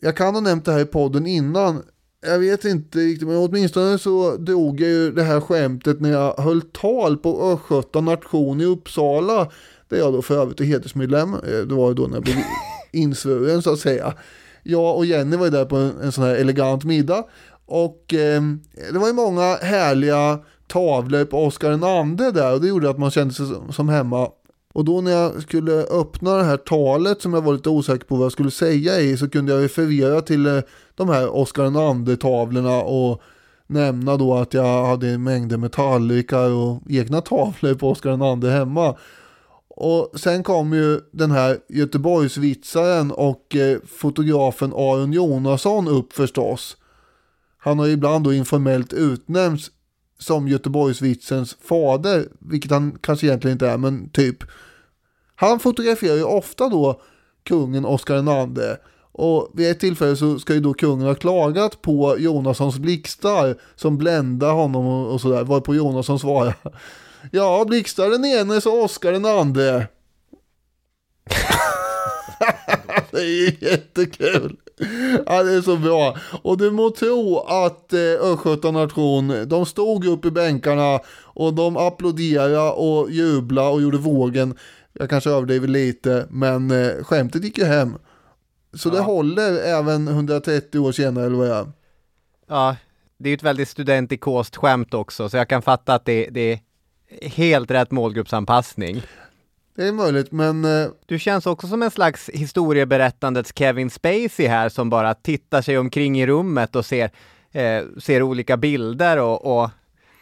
Jag kan ha nämnt det här i podden innan. Jag vet inte riktigt men åtminstone så drog jag ju det här skämtet när jag höll tal på Östgöta nation i Uppsala. Där jag då för övrigt är hedersmedlem. Eh, Det var ju då när jag blev insvuren så att säga. Jag och Jenny var ju där på en, en sån här elegant middag. Och eh, det var ju många härliga tavlor på Oscar II där och det gjorde att man kände sig som, hemma. Och då när jag skulle öppna det här talet som jag var lite osäker på vad jag skulle säga i så kunde jag referera till eh, de här Oscar II tavlorna och nämna då att jag hade mängder med tallrikar och egna tavlor på Oscar II hemma. Och sen kom ju den här Göteborgsvitsaren och eh, fotografen Aron Jonasson upp förstås. Han har ibland då informellt utnämnts som Göteborgsvitsens fader, vilket han kanske egentligen inte är, men typ. Han fotograferar ju ofta då kungen Oscar II och vid ett tillfälle så ska ju då kungen ha klagat på Jonassons blixtar som bländar honom och, och sådär, varpå Jonasson svarar Ja, blixtar den ene så Oscar den andre. det är ju jättekul. Ja, det är så bra. Och du må tro att eh, Östgötanation, de stod upp i bänkarna och de applåderade och jublade och gjorde vågen. Jag kanske överdriver lite, men eh, skämtet gick ju hem. Så det håller även 130 år senare, eller vad jag Ja, det är ju ett väldigt studentikost skämt också, så jag kan fatta att det, det är helt rätt målgruppsanpassning. Det är möjligt, men eh, Du känns också som en slags historieberättandets Kevin Spacey här som bara tittar sig omkring i rummet och ser, eh, ser olika bilder och, och,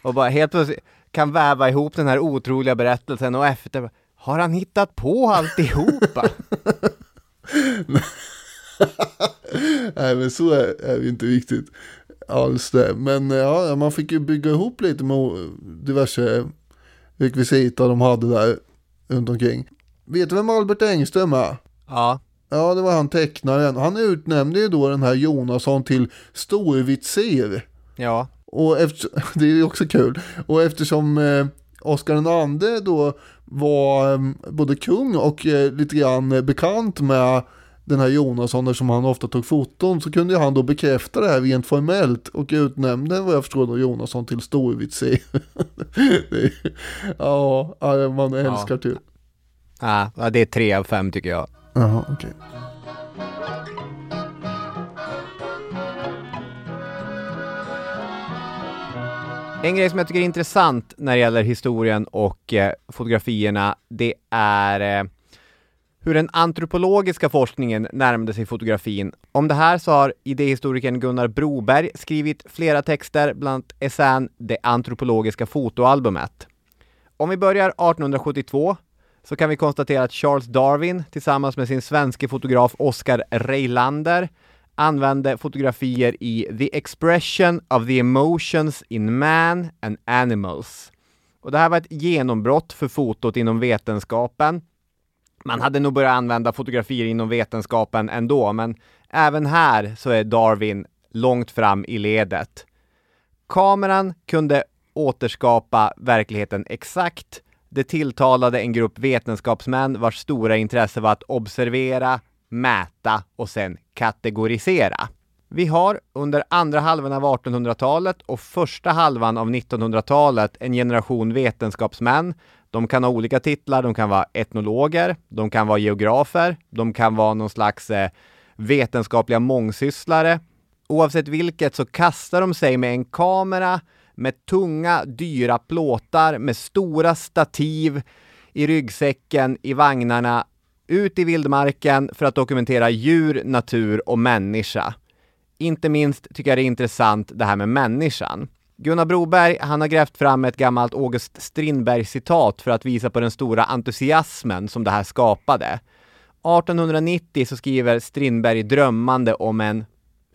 och bara helt plötsligt kan väva ihop den här otroliga berättelsen och efter har han hittat på alltihopa? nej men så är, är det inte riktigt alls det. Men eh, ja, man fick ju bygga ihop lite med diverse rekvisita de hade där runt omkring. Vet du vem Albert Engström är? ja, Ja, det var han tecknaren. Han utnämnde ju då den här Jonasson till storvitser. ja, Och efter, det är ju också kul. Och eftersom eh, Oscar II då var eh, både kung och eh, lite grann bekant med den här Jonasson som han ofta tog foton så kunde han då bekräfta det här rent formellt och utnämnde vad jag förstår då Jonasson till är- ja, man älskar typ. ja, ja, det är tre av fem tycker jag. Jaha, okej. En grej som jag tycker är intressant när det gäller historien och eh, fotografierna, det är eh, hur den antropologiska forskningen närmade sig fotografin. Om det här så har idéhistorikern Gunnar Broberg skrivit flera texter, bland annat essän Det antropologiska fotoalbumet. Om vi börjar 1872 så kan vi konstatera att Charles Darwin tillsammans med sin svenske fotograf Oscar Reilander använde fotografier i The Expression of the Emotions in Man and Animals. Och det här var ett genombrott för fotot inom vetenskapen. Man hade nog börjat använda fotografier inom vetenskapen ändå, men även här så är Darwin långt fram i ledet. Kameran kunde återskapa verkligheten exakt. Det tilltalade en grupp vetenskapsmän vars stora intresse var att observera, mäta och sen kategorisera. Vi har under andra halvan av 1800-talet och första halvan av 1900-talet en generation vetenskapsmän. De kan ha olika titlar, de kan vara etnologer, de kan vara geografer, de kan vara någon slags eh, vetenskapliga mångsysslare. Oavsett vilket så kastar de sig med en kamera med tunga, dyra plåtar, med stora stativ i ryggsäcken, i vagnarna, ut i vildmarken för att dokumentera djur, natur och människa. Inte minst tycker jag det är intressant det här med människan. Gunnar Broberg, han har grävt fram ett gammalt August Strindberg-citat för att visa på den stora entusiasmen som det här skapade. 1890 så skriver Strindberg drömmande om en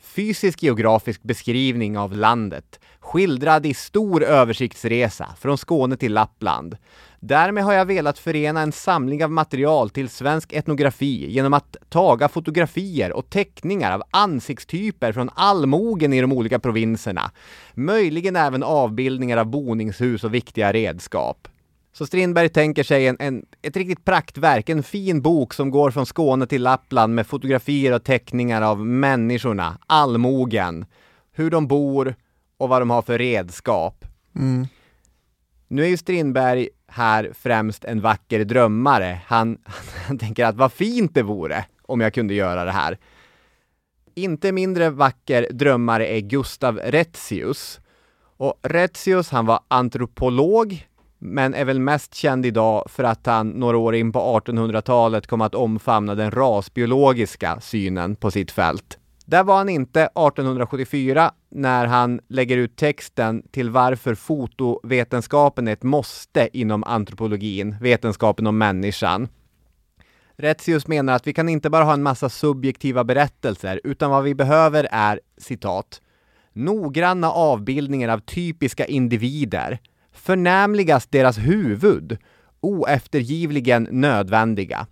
fysisk geografisk beskrivning av landet, skildrad i stor översiktsresa från Skåne till Lappland. Därmed har jag velat förena en samling av material till svensk etnografi genom att taga fotografier och teckningar av ansiktstyper från allmogen i de olika provinserna. Möjligen även avbildningar av boningshus och viktiga redskap. Så Strindberg tänker sig en, en, ett riktigt praktverk, en fin bok som går från Skåne till Lappland med fotografier och teckningar av människorna, allmogen, hur de bor och vad de har för redskap. Nu är ju Strindberg här främst en vacker drömmare. Han, han tänker att vad fint det vore om jag kunde göra det här. Inte mindre vacker drömmare är Gustav Retzius. Och Retzius, han var antropolog, men är väl mest känd idag för att han några år in på 1800-talet kom att omfamna den rasbiologiska synen på sitt fält. Där var han inte 1874 när han lägger ut texten till varför fotovetenskapen är ett måste inom antropologin, vetenskapen om människan. Retzius menar att vi kan inte bara ha en massa subjektiva berättelser, utan vad vi behöver är, citat, noggranna avbildningar av typiska individer, förnämligast deras huvud, oeftergivligen nödvändiga.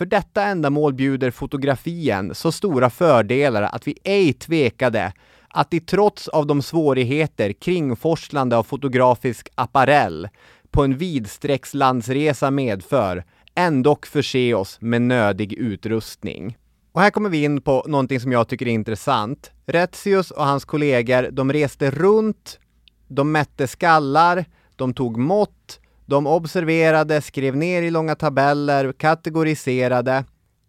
För detta ändamål bjuder fotografien så stora fördelar att vi ej tvekade att i trots av de svårigheter kringforslande av fotografisk apparell på en vidsträckslandsresa medför, ändock förse oss med nödig utrustning. Och här kommer vi in på någonting som jag tycker är intressant. Retzius och hans kollegor, de reste runt, de mätte skallar, de tog mått, de observerade, skrev ner i långa tabeller, kategoriserade.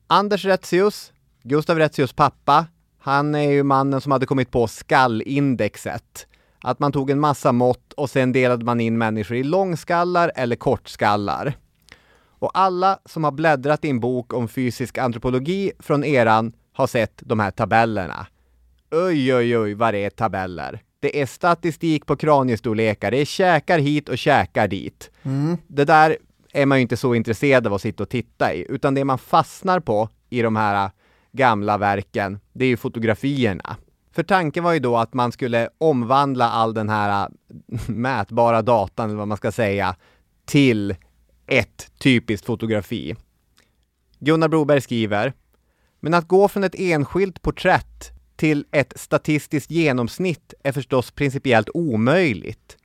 Anders Retzius, Gustav Retzius pappa, han är ju mannen som hade kommit på skallindexet. Att man tog en massa mått och sen delade man in människor i långskallar eller kortskallar. Och alla som har bläddrat i en bok om fysisk antropologi från eran har sett de här tabellerna. Oj, oj, oj vad det är tabeller. Det är statistik på kraniestorlekar, det är käkar hit och käkar dit. Mm. Det där är man ju inte så intresserad av att sitta och titta i, utan det man fastnar på i de här gamla verken, det är ju fotografierna. För tanken var ju då att man skulle omvandla all den här mätbara datan, eller vad man ska säga, till ett typiskt fotografi. Gunnar Broberg skriver, men att gå från ett enskilt porträtt till ett statistiskt genomsnitt är förstås principiellt omöjligt.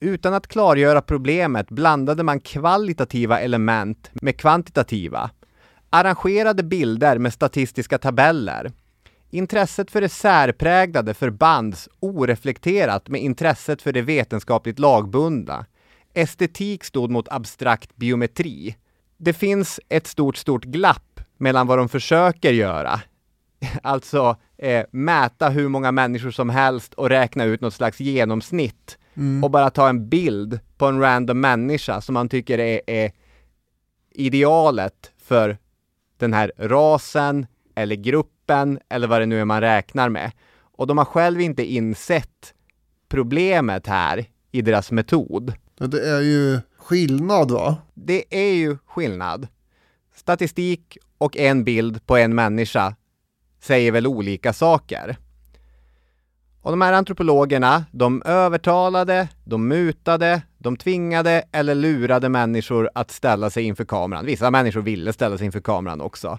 Utan att klargöra problemet blandade man kvalitativa element med kvantitativa. Arrangerade bilder med statistiska tabeller. Intresset för det särpräglade förbands oreflekterat med intresset för det vetenskapligt lagbundna. Estetik stod mot abstrakt biometri. Det finns ett stort, stort glapp mellan vad de försöker göra, alltså eh, mäta hur många människor som helst och räkna ut något slags genomsnitt och bara ta en bild på en random människa som man tycker är, är idealet för den här rasen eller gruppen eller vad det nu är man räknar med. Och de har själv inte insett problemet här i deras metod. Det är ju skillnad va? Det är ju skillnad. Statistik och en bild på en människa säger väl olika saker. Och de här antropologerna, de övertalade, de mutade, de tvingade eller lurade människor att ställa sig inför kameran. Vissa människor ville ställa sig inför kameran också.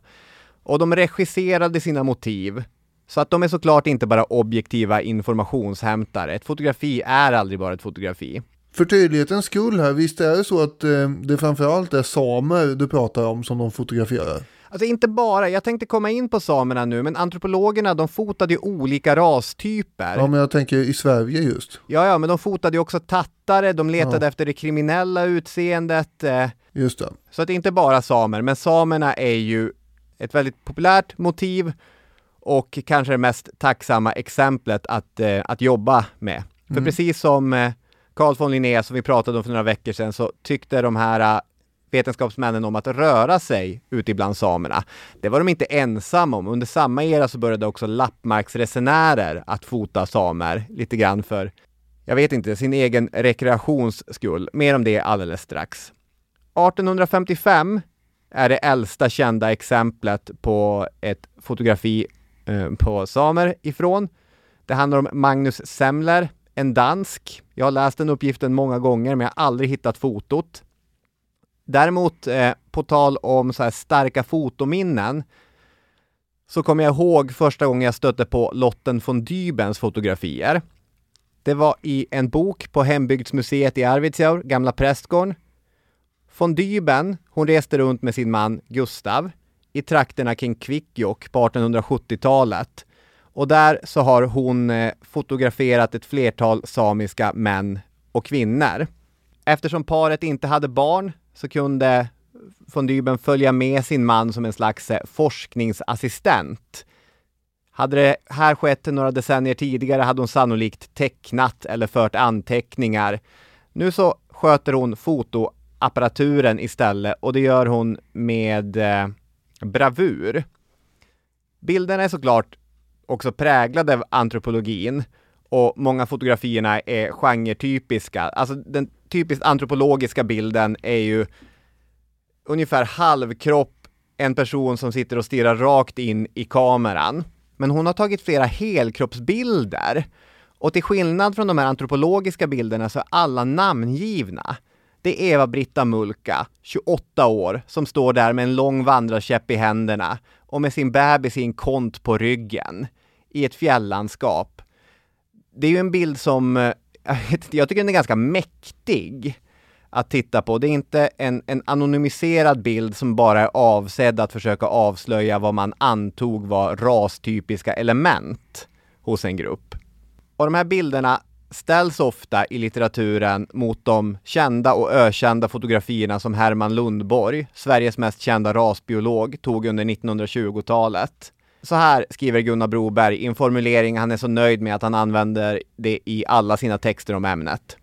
Och de regisserade sina motiv. Så att de är såklart inte bara objektiva informationshämtare. Ett fotografi är aldrig bara ett fotografi. För tydlighetens skull här, visst är det så att eh, det framförallt är samer du pratar om som de fotograferar? Alltså inte bara, jag tänkte komma in på samerna nu, men antropologerna de fotade ju olika rastyper. Ja, men jag tänker i Sverige just. Ja, ja, men de fotade ju också tattare, de letade efter det kriminella utseendet. Eh, Just det. så att inte bara samer, men samerna är ju ett väldigt populärt motiv och kanske det mest tacksamma exemplet att, eh, att jobba med. För precis som eh, Carl von Linné som vi pratade om för några veckor sedan så tyckte de här vetenskapsmännen om att röra sig ute bland samerna. Det var de inte ensamma om. Under samma era så började också lappmarksresenärer att fota samer lite grann för, jag vet inte, sin egen rekreations skull. Mer om det alldeles strax. 1855 är det äldsta kända exemplet på ett fotografi eh, på samer ifrån. Det handlar om Magnus Semler, en dansk. Jag har läst den uppgiften många gånger, men jag har aldrig hittat fotot. Däremot, eh, på tal om så här starka fotominnen, så kommer jag ihåg första gången jag stötte på Lotten von Dybens fotografier. Det var i en bok på Hembygdsmuseet i Arvidsjaur, gamla prästgården. Von Dyben, hon reste runt med sin man Gustav i trakterna kring Kvikkjokk på 1870-talet. Och där så har hon eh, fotograferat ett flertal samiska män och kvinnor. Eftersom paret inte hade barn så kunde von Dyben följa med sin man som en slags eh, forskningsassistent. Hade det här skett några decennier tidigare hade hon sannolikt tecknat eller fört anteckningar. Nu så sköter hon fotoapparaturen istället och det gör hon med eh, bravur. Bilderna är såklart också präglade av antropologin och många fotografierna är genretypiska. Alltså den typiskt antropologiska bilden är ju ungefär halvkropp, en person som sitter och stirrar rakt in i kameran. Men hon har tagit flera helkroppsbilder. Och till skillnad från de här antropologiska bilderna så är alla namngivna. Det är Eva-Britta Mulka, 28 år, som står där med en lång vandrarkäpp i händerna och med sin bebis i en kont på ryggen i ett fjällandskap. Det är ju en bild som, jag, eh, jag tycker den är ganska mäktig att titta på. Det är inte en, en anonymiserad bild som bara är avsedd att försöka avslöja vad man antog var rastypiska element hos en grupp. Och de här bilderna ställs ofta i litteraturen mot de kända och ökända fotografierna som Herman Lundborg, Sveriges mest kända rasbiolog, tog under 1920-talet. Så här skriver Gunnar Broberg i en formulering han är så nöjd med att han använder det i alla sina texter om ämnet.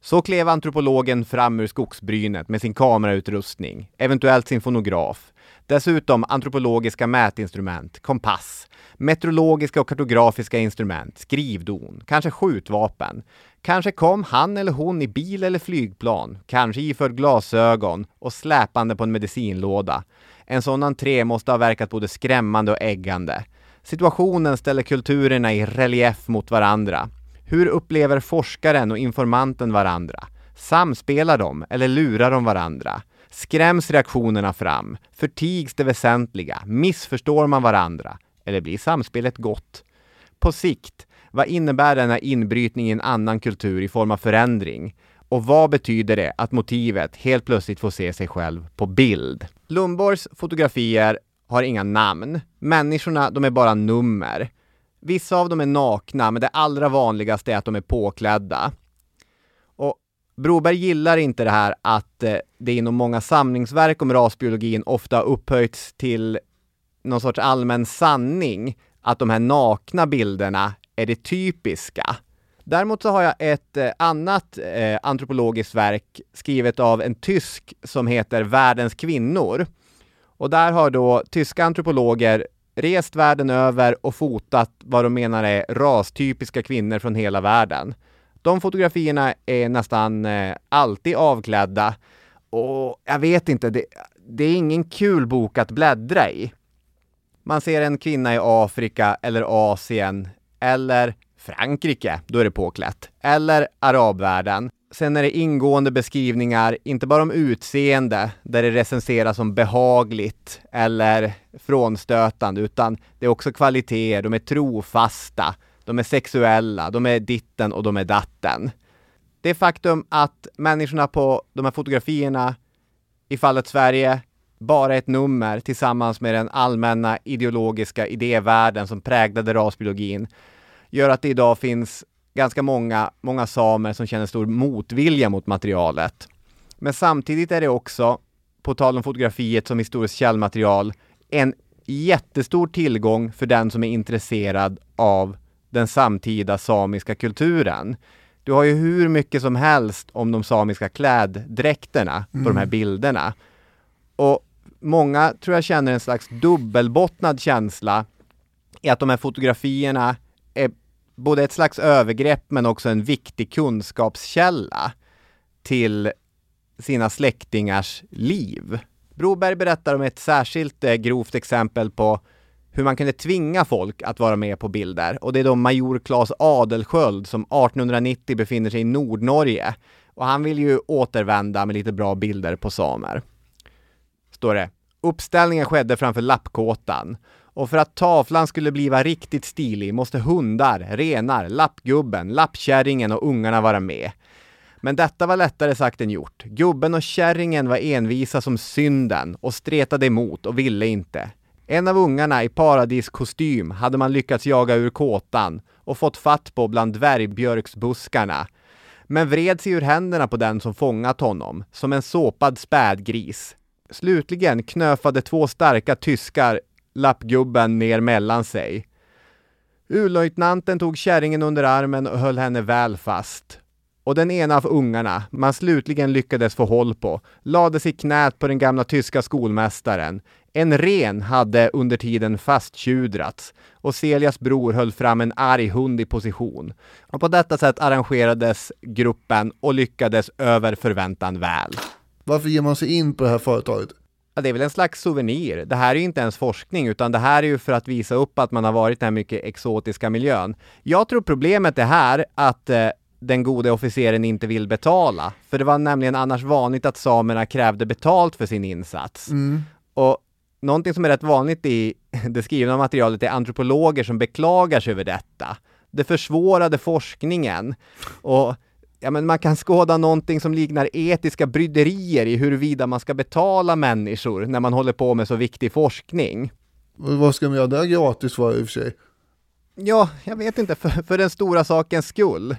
Så klev antropologen fram ur skogsbrynet med sin kamerautrustning, eventuellt sin fonograf, dessutom antropologiska mätinstrument, kompass, meteorologiska och kartografiska instrument, skrivdon, kanske skjutvapen. Kanske kom han eller hon i bil eller flygplan, kanske iförd glasögon och släpande på en medicinlåda. En sån entré måste ha verkat både skrämmande och äggande. Situationen ställer kulturerna i relief mot varandra. Hur upplever forskaren och informanten varandra? Samspelar de eller lurar de varandra? Skräms reaktionerna fram? Förtigs det väsentliga? Missförstår man varandra? Eller blir samspelet gott? På sikt, vad innebär denna inbrytning i en annan kultur i form av förändring? Och vad betyder det att motivet helt plötsligt får se sig själv på bild? Lundborgs fotografier har inga namn. Människorna, de är bara nummer. Vissa av dem är nakna, men det allra vanligaste är att de är påklädda. Och Broberg gillar inte det här att eh, det inom många samlingsverk om rasbiologin ofta upphöjts till någon sorts allmän sanning att de här nakna bilderna är det typiska. Däremot så har jag ett eh, annat eh, antropologiskt verk skrivet av en tysk som heter Världens kvinnor. Och där har då tyska antropologer rest världen över och fotat vad de menar är rastypiska kvinnor från hela världen. De fotografierna är nästan eh, alltid avklädda och jag vet inte, det, det är ingen kul bok att bläddra i. Man ser en kvinna i Afrika eller Asien eller Frankrike, då är det påklätt. Eller arabvärlden. Sen är det ingående beskrivningar, inte bara om utseende, där det recenseras som behagligt eller frånstötande, utan det är också kvaliteter, de är trofasta, de är sexuella, de är ditten och de är datten. Det faktum att människorna på de här fotografierna, i fallet Sverige, bara ett nummer tillsammans med den allmänna ideologiska idévärlden som präglade rasbiologin, gör att det idag finns ganska många, många samer som känner stor motvilja mot materialet. Men samtidigt är det också, på tal om fotografiet som historiskt källmaterial, en jättestor tillgång för den som är intresserad av den samtida samiska kulturen. Du har ju hur mycket som helst om de samiska kläddräkterna på de här bilderna. Och många tror jag känner en slags dubbelbottnad känsla i att de här fotografierna är både ett slags övergrepp men också en viktig kunskapskälla till sina släktingars liv. Broberg berättar om ett särskilt eh, grovt exempel på hur man kunde tvinga folk att vara med på bilder. Och det är då major Claes Adelsköld som 1890 befinner sig i Nordnorge. Och han vill ju återvända med lite bra bilder på samer. Står det. Uppställningen skedde framför lappkåtan. Och för att tavlan skulle bliva riktigt stilig måste hundar, renar, lappgubben, lappkärringen och ungarna vara med. Men detta var lättare sagt än gjort. Gubben och kärringen var envisa som synden och stretade emot och ville inte. En av ungarna i paradiskostym hade man lyckats jaga ur kåtan och fått fatt på bland dvärgbjörksbuskarna. Men vred sig ur händerna på den som fångat honom, som en såpad spädgris. Slutligen knöfade två starka tyskar lappgubben ner mellan sig. Urlöjtnanten tog kärringen under armen och höll henne väl fast. och den ena av ungarna man slutligen lyckades få håll på lades i knät på den gamla tyska skolmästaren. En ren hade under tiden fasttjudrats och Celias bror höll fram en arg hund i position. Och på detta sätt arrangerades gruppen och lyckades över förväntan väl. Varför ger man sig in på det här företaget? Ja, det är väl en slags souvenir. Det här är ju inte ens forskning, utan det här är ju för att visa upp att man har varit i den här mycket exotiska miljön. Jag tror problemet är här att eh, den gode officeren inte vill betala. För det var nämligen annars vanligt att samerna krävde betalt för sin insats. Och någonting som är rätt vanligt i det skrivna materialet är antropologer som beklagar sig över detta. Det försvårade forskningen. Och ja, men man kan skåda någonting som liknar etiska bryderier i huruvida man ska betala människor när man håller på med så viktig forskning. Och Vad ska man göra det gratis för i och för sig? Ja, jag vet inte, för, för den stora sakens skull.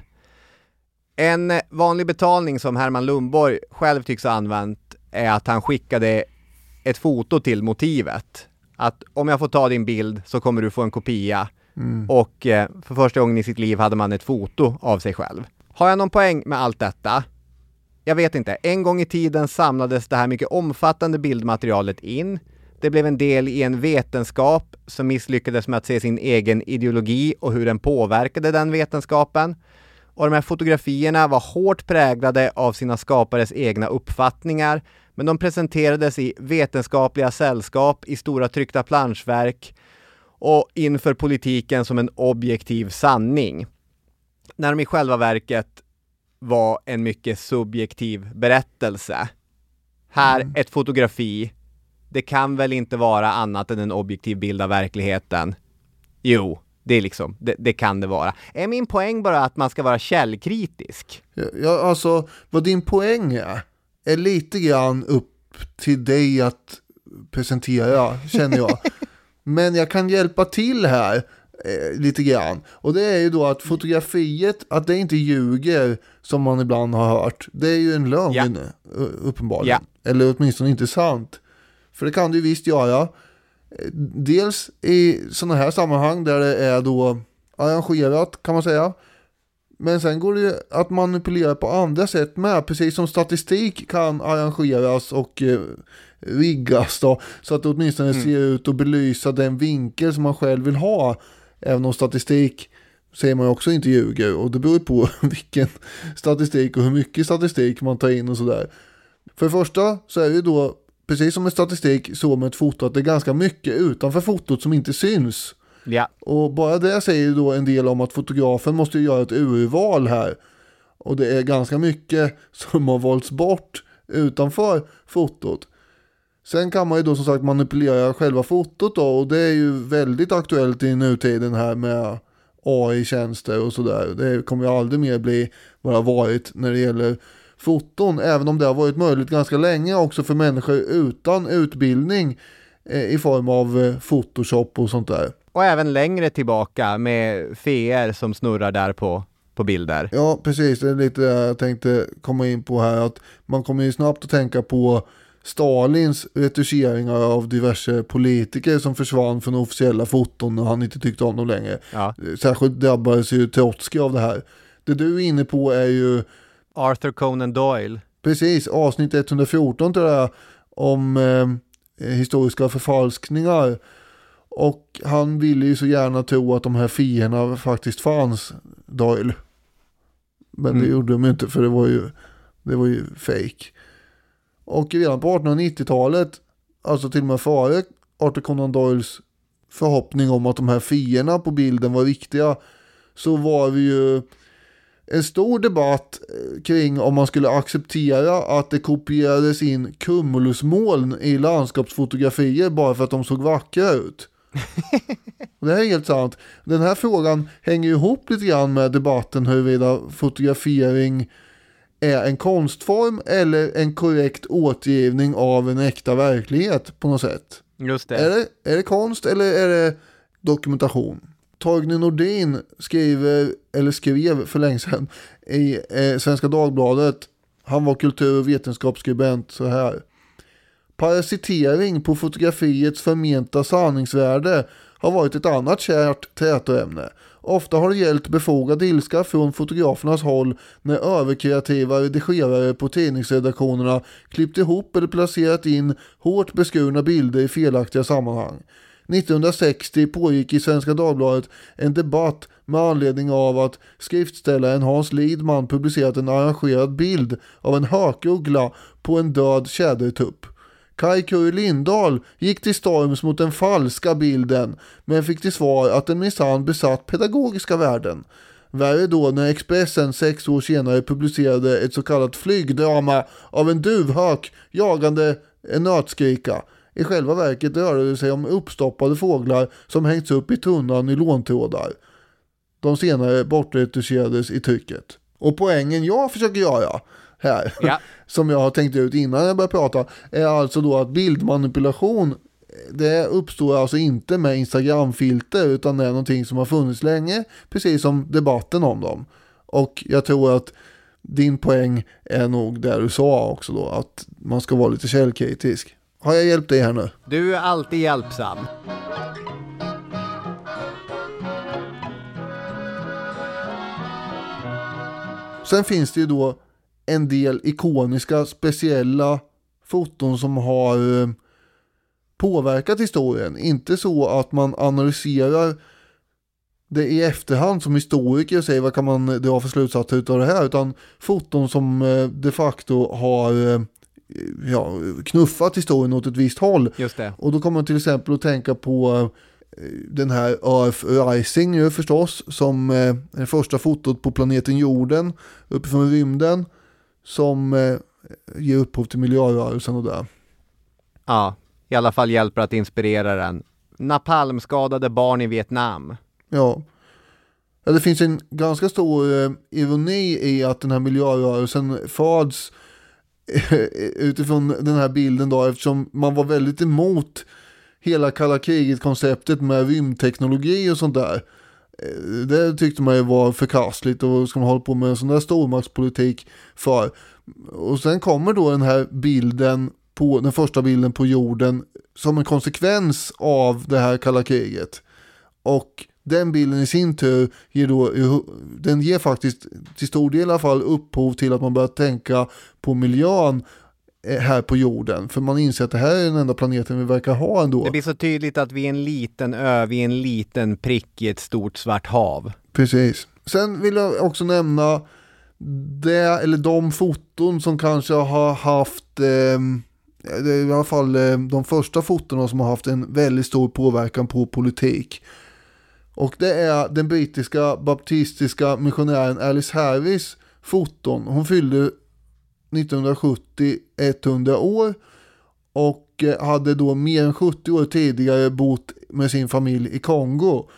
En vanlig betalning som Herman Lundborg själv tycks ha använt är att han skickade ett foto till motivet. Att om jag får ta din bild så kommer du få en kopia. Och eh, för första gången i sitt liv hade man ett foto av sig själv. Har jag någon poäng med allt detta? Jag vet inte. En gång i tiden samlades det här mycket omfattande bildmaterialet in. Det blev en del i en vetenskap som misslyckades med att se sin egen ideologi och hur den påverkade den vetenskapen. Och de här fotografierna var hårt präglade av sina skapares egna uppfattningar, men de presenterades i vetenskapliga sällskap, i stora tryckta planschverk och inför politiken som en objektiv sanning. När de i själva verket var en mycket subjektiv berättelse. Här ett fotografi. Det kan väl inte vara annat än en objektiv bild av verkligheten? Jo, det är liksom, det, det kan det vara. Är min poäng bara att man ska vara källkritisk? Ja, alltså vad din poäng är, är lite grann upp till dig att presentera, känner jag. Men jag kan hjälpa till här eh, lite grann. Och det är ju då att fotografiet, att det inte ljuger som man ibland har hört. Det är ju en lögn, Ja. uppenbarligen. Ja. Eller åtminstone inte sant. För det kan ju visst göra. Eh, Dels i sådana här sammanhang där det är då arrangerat kan man säga. Men sen går det ju att manipulera på andra sätt med. Precis som statistik kan arrangeras och eh, riggas då. Så att det åtminstone ser ut att belysa den vinkel som man själv vill ha. Även om statistik säger man också inte ljuger. Och det beror på vilken statistik och hur mycket statistik man tar in och sådär. För det första så är det då, precis som med statistik, så med ett foto att det är ganska mycket utanför fotot som inte syns. Ja, Och bara det säger då en del om att fotografen måste göra ett urval här. Och det är ganska mycket som har valts bort utanför fotot. Sen kan man ju då som sagt manipulera själva fotot då och det är ju väldigt aktuellt i nutiden här med AI-tjänster och sådär. Det kommer ju aldrig mer bli vad det har varit när det gäller foton. Även om det har varit möjligt ganska länge också för människor utan utbildning eh, i form av eh, Photoshop och sånt där. och även längre tillbaka med feer som snurrar där på, på bilder. Ja, precis. Det är lite det jag tänkte komma in på här. Att man kommer ju snabbt att tänka på Stalins retuscheringar av diverse politiker som försvann från officiella foton när han inte tyckte om dem längre. Ja. Särskilt drabbades ju Trotskij av det här. Det du är inne på är ju Arthur Conan Doyle. precis avsnitt 114 tror jag om eh, historiska förfalskningar. Och han ville ju så gärna tro att de här fienderna faktiskt fanns, Doyle. Men det Mm. gjorde de inte för det var ju, det var ju fake. Och redan på 1890-talet, alltså till och med före Arthur Conan Doyles förhoppning om att de här fienderna på bilden var riktiga, så var det ju en stor debatt eh, kring om man skulle acceptera att det kopierades in cumulusmoln i landskapsfotografier bara för att de såg vackra ut. Det här är helt sant. Den här frågan hänger ihop lite grann med debatten huruvida fotografering är en konstform eller en korrekt återgivning av en äkta verklighet på något sätt. Just Är det. det, är det konst eller är det dokumentation? Torgny Nordin skriver, eller skrev för länge sedan i eh, Svenska Dagbladet, han var kultur och vetenskapsskribent så här. Parasitering på fotografiets förmenta sanningsvärde har varit ett annat kärt trätoämne. Ofta har det gällt befogad ilska från fotografernas håll när överkreativa redigerare på tidningsredaktionerna klippt ihop eller placerat in hårt beskurna bilder i felaktiga sammanhang. 1960 pågick i Svenska Dagbladet en debatt med anledning av att skriftställaren Hans Lidman publicerat en arrangerad bild av en hökuggla på en död tjädertupp. Kai Curry Lindahl gick till storms mot den falska bilden men fick till svar att den minsann besatt pedagogiska värden. Värre då när Expressen sex år senare publicerade ett så kallat flygdrama av en duvhök jagande en nötskrika. I själva verket rörde det sig om uppstoppade fåglar som hängts upp i tunna nylontrådar. De senare bortretuscherades i trycket. Och poängen jag försöker göra här, Ja. som jag har tänkt ut innan jag börjar prata, är alltså då att bildmanipulation det uppstår alltså inte med Instagramfilter utan det är någonting som har funnits länge, precis som debatten om dem. Och jag tror att din poäng är nog där du sa också då, att man ska vara lite källkritisk. Har jag hjälpt dig här nu? Du är alltid hjälpsam. Sen finns det ju då en del ikoniska speciella foton som har eh, påverkat historien. Inte så att man analyserar det i efterhand som historiker och säger vad kan man dra för slutsatser av det här. Utan foton som eh, de facto har eh, ja, knuffat historien åt ett visst håll. Just det. Och då kommer man till exempel att tänka på den här Earth Rising ju förstås, som är det första fotot på planeten jorden uppifrån rymden, som eh, ger upphov till miljörörelsen och det. Ja, i alla fall hjälper att inspirera den. Napalmskadade barn i Vietnam. Ja. ja, det finns en ganska stor eh, ironi i att den här miljörörelsen föds utifrån den här bilden då, eftersom man var väldigt emot hela kalla kriget-konceptet med rymdteknologi och sånt där. Eh, det tyckte man ju var förkastligt och ska man hålla på med en sån där stormaktspolitik för. Och sen kommer då den här bilden på den första bilden på jorden som en konsekvens av det här kalla kriget. Och den bilden i sin tur ger då, den ger faktiskt till stor del i alla fall upphov till att man börjar tänka på miljön här på jorden. För man inser att det här är den enda planeten vi verkar ha ändå. Det blir så tydligt att vi är en liten ö, vi är en liten prick i ett stort svart hav. Precis. Sen vill jag också nämna det, eller de foton som kanske har haft, eh, i alla fall eh, de första fotona som har haft en väldigt stor påverkan på politik. Och det är den brittiska baptistiska missionären Alice Harris foton. Hon fyllde 1970 100 år och eh, hade då mer än 70 år tidigare bott med sin familj i Kongo.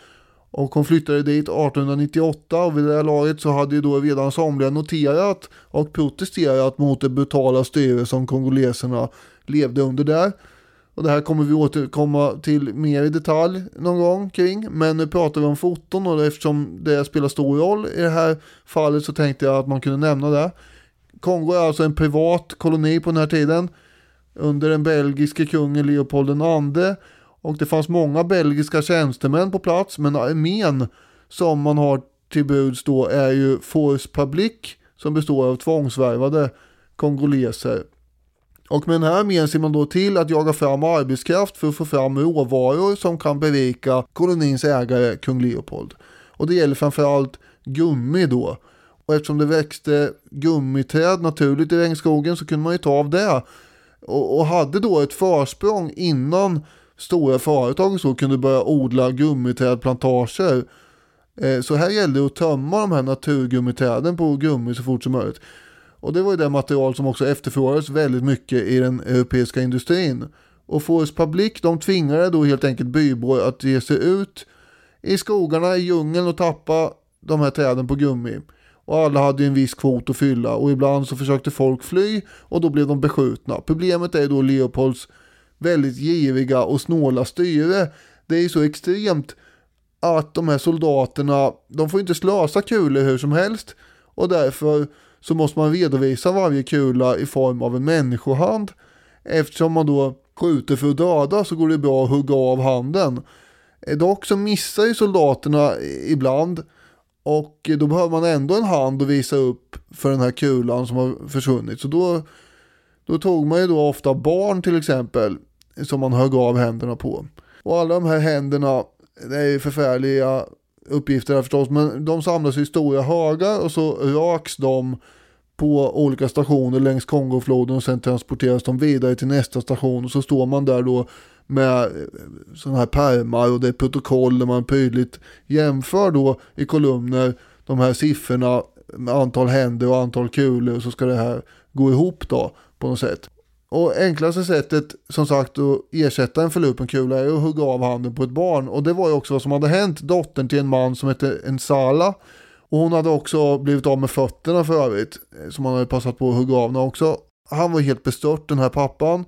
Och hon flyttade dit 1898 och vid det här laget så hade ju då redan somliga noterat och protesterat mot det brutala styre som kongoleserna levde under där. Och det här kommer vi återkomma till mer i detalj någon gång kring. Men nu pratar vi om foton och eftersom det spelar stor roll i det här fallet så tänkte jag att man kunde nämna det. Kongo är alltså en privat koloni på den här tiden under den belgiske kungen Leopold II och det fanns många belgiska tjänstemän på plats men armén som man har till buds då är ju Force Public som består av tvångsvärvade kongoleser. Och med den här armén ser man då till att jaga fram arbetskraft för att få fram råvaror som kan berika kolonins ägare kung Leopold. Och det gäller framförallt gummi då. Och eftersom det växte gummiträd naturligt i regnskogen så kunde man ju ta av det. Och, och hade då ett försprång innan stora företag och så kunde börja odla gummiträdplantager. Eh, så här gällde det att tömma de här naturgummiträden på gummi så fort som möjligt. Och det var ju det material som också efterfrågades väldigt mycket i den europeiska industrin. Och Forest Public de tvingade då helt enkelt bybor att ge sig ut i skogarna, i djungeln och tappa de här träden på gummi. Och alla hade en viss kvot att fylla och ibland så försökte folk fly och då blev de beskjutna. Problemet är då Leopolds väldigt giriga och snåla styre. Det är ju så extremt att de här soldaterna, de får inte slösa kulor hur som helst och därför så måste man redovisa varje kula i form av en människohand. Eftersom man då skjuter för att döda så går det bra att hugga av handen. Dock så missar ju soldaterna ibland och då behöver man ändå en hand att visa upp för den här kulan som har försvunnit. Så då, då tog man ju då ofta barn till exempel som man högg av händerna på. Och alla de här händerna, det är ju förfärliga uppgifter här förstås, men de samlas i stora högar och så raks de på olika stationer längs Kongofloden och sen transporteras de vidare till nästa station och så står man där då med eh, sådana här pärmar och det är protokoll där man prydligt jämför då i kolumner de här siffrorna med antal händer och antal kulor och så ska det här gå ihop då på något sätt. Och enklaste sättet som sagt att ersätta en förlupen kula är att hugga av handen på ett barn och det var ju också vad som hade hänt dottern till en man som hette Ensala och hon hade också blivit av med fötterna för övrigt eh, som han hade passat på att hugga av henne också. Han var helt bestört den här pappan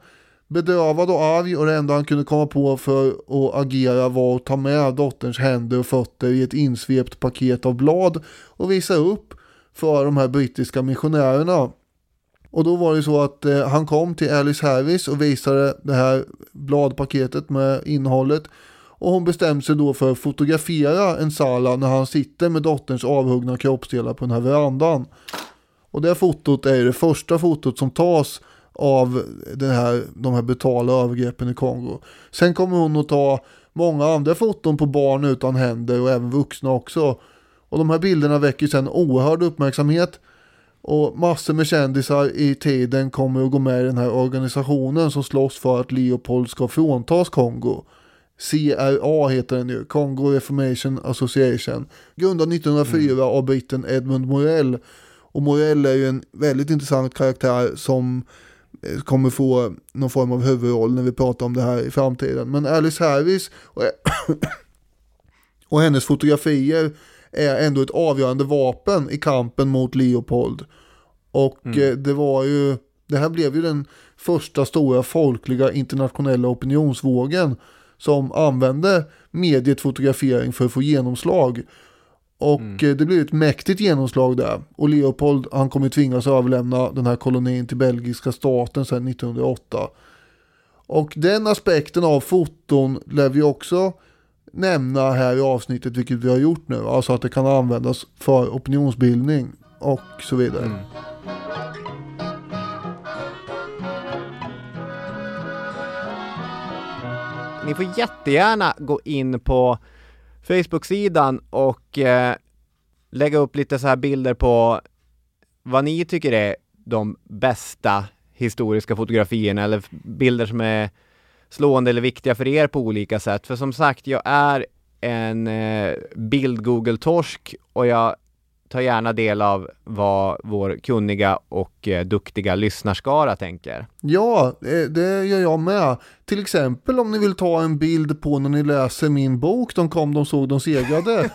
bedövad och arg och det enda han kunde komma på för att agera var att ta med dotterns händer och fötter i ett insvept paket av blad och visa upp för de här brittiska missionärerna. Och då var det så att eh, han kom till Alice Harris och visade det här bladpaketet med innehållet. Och hon bestämde sig då för att fotografera en Sala när han sitter med dotterns avhuggna kroppsdelar på den här verandan. Och det fotot är det första fotot som tas av den här, de här brutala övergreppen i Kongo. Sen kommer hon att ta många andra foton på barn utan händer och även vuxna också. Och de här bilderna väcker sen oerhörd uppmärksamhet. Och massor med kändisar i tiden kommer att gå med i den här organisationen som slåss för att Leopold ska fråntas Kongo. CRA heter den ju, Congo Reformation Association. Grundad 1904 av britten Edmund Morell. Och Morell är ju en väldigt intressant karaktär som kommer få någon form av huvudroll när vi pratar om det här i framtiden. Men Alice Harris och, och hennes fotografier är ändå ett avgörande vapen i kampen mot Leopold. Och eh, det var ju, det här blev ju den första stora folkliga internationella opinionsvågen som använde mediet fotografering för att få genomslag. Och eh, det blev ett mäktigt genomslag där. Och Leopold han kommer tvingas överlämna den här kolonin till belgiska staten sedan 1908. Och den aspekten av foton lär vi också nämna här i avsnittet, vilket vi har gjort nu. Alltså att det kan användas för opinionsbildning och så vidare. Ni får jättegärna gå in på Facebook-sidan och eh, lägga upp lite så här bilder på vad ni tycker är de bästa historiska fotografierna eller bilder som är slående eller viktiga för er på olika sätt. För som sagt, jag är en eh, bild-Google-torsk och jag tar gärna del av vad vår kunniga och eh, duktiga lyssnarskara tänker. Ja, det, det gör jag med. Till exempel om ni vill ta en bild på när ni läser min bok De kom, de såg, de segrade.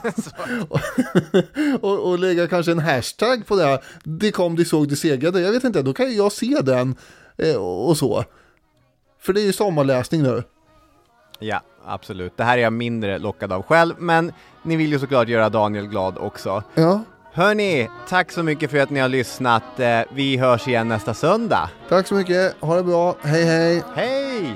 och, och lägga kanske en hashtag på det. De kom, de såg, de segrade. Jag vet inte, då kan jag se den eh, och och så. För det är ju sommarläsning nu. Ja, absolut. Det här är jag mindre lockad av själv, men ni vill ju såklart göra Daniel glad också. Ja, Hörni, tack så mycket för att ni har lyssnat. Eh, Vi hörs igen nästa söndag. tack så mycket. Ha det bra. Hej hej. Hej!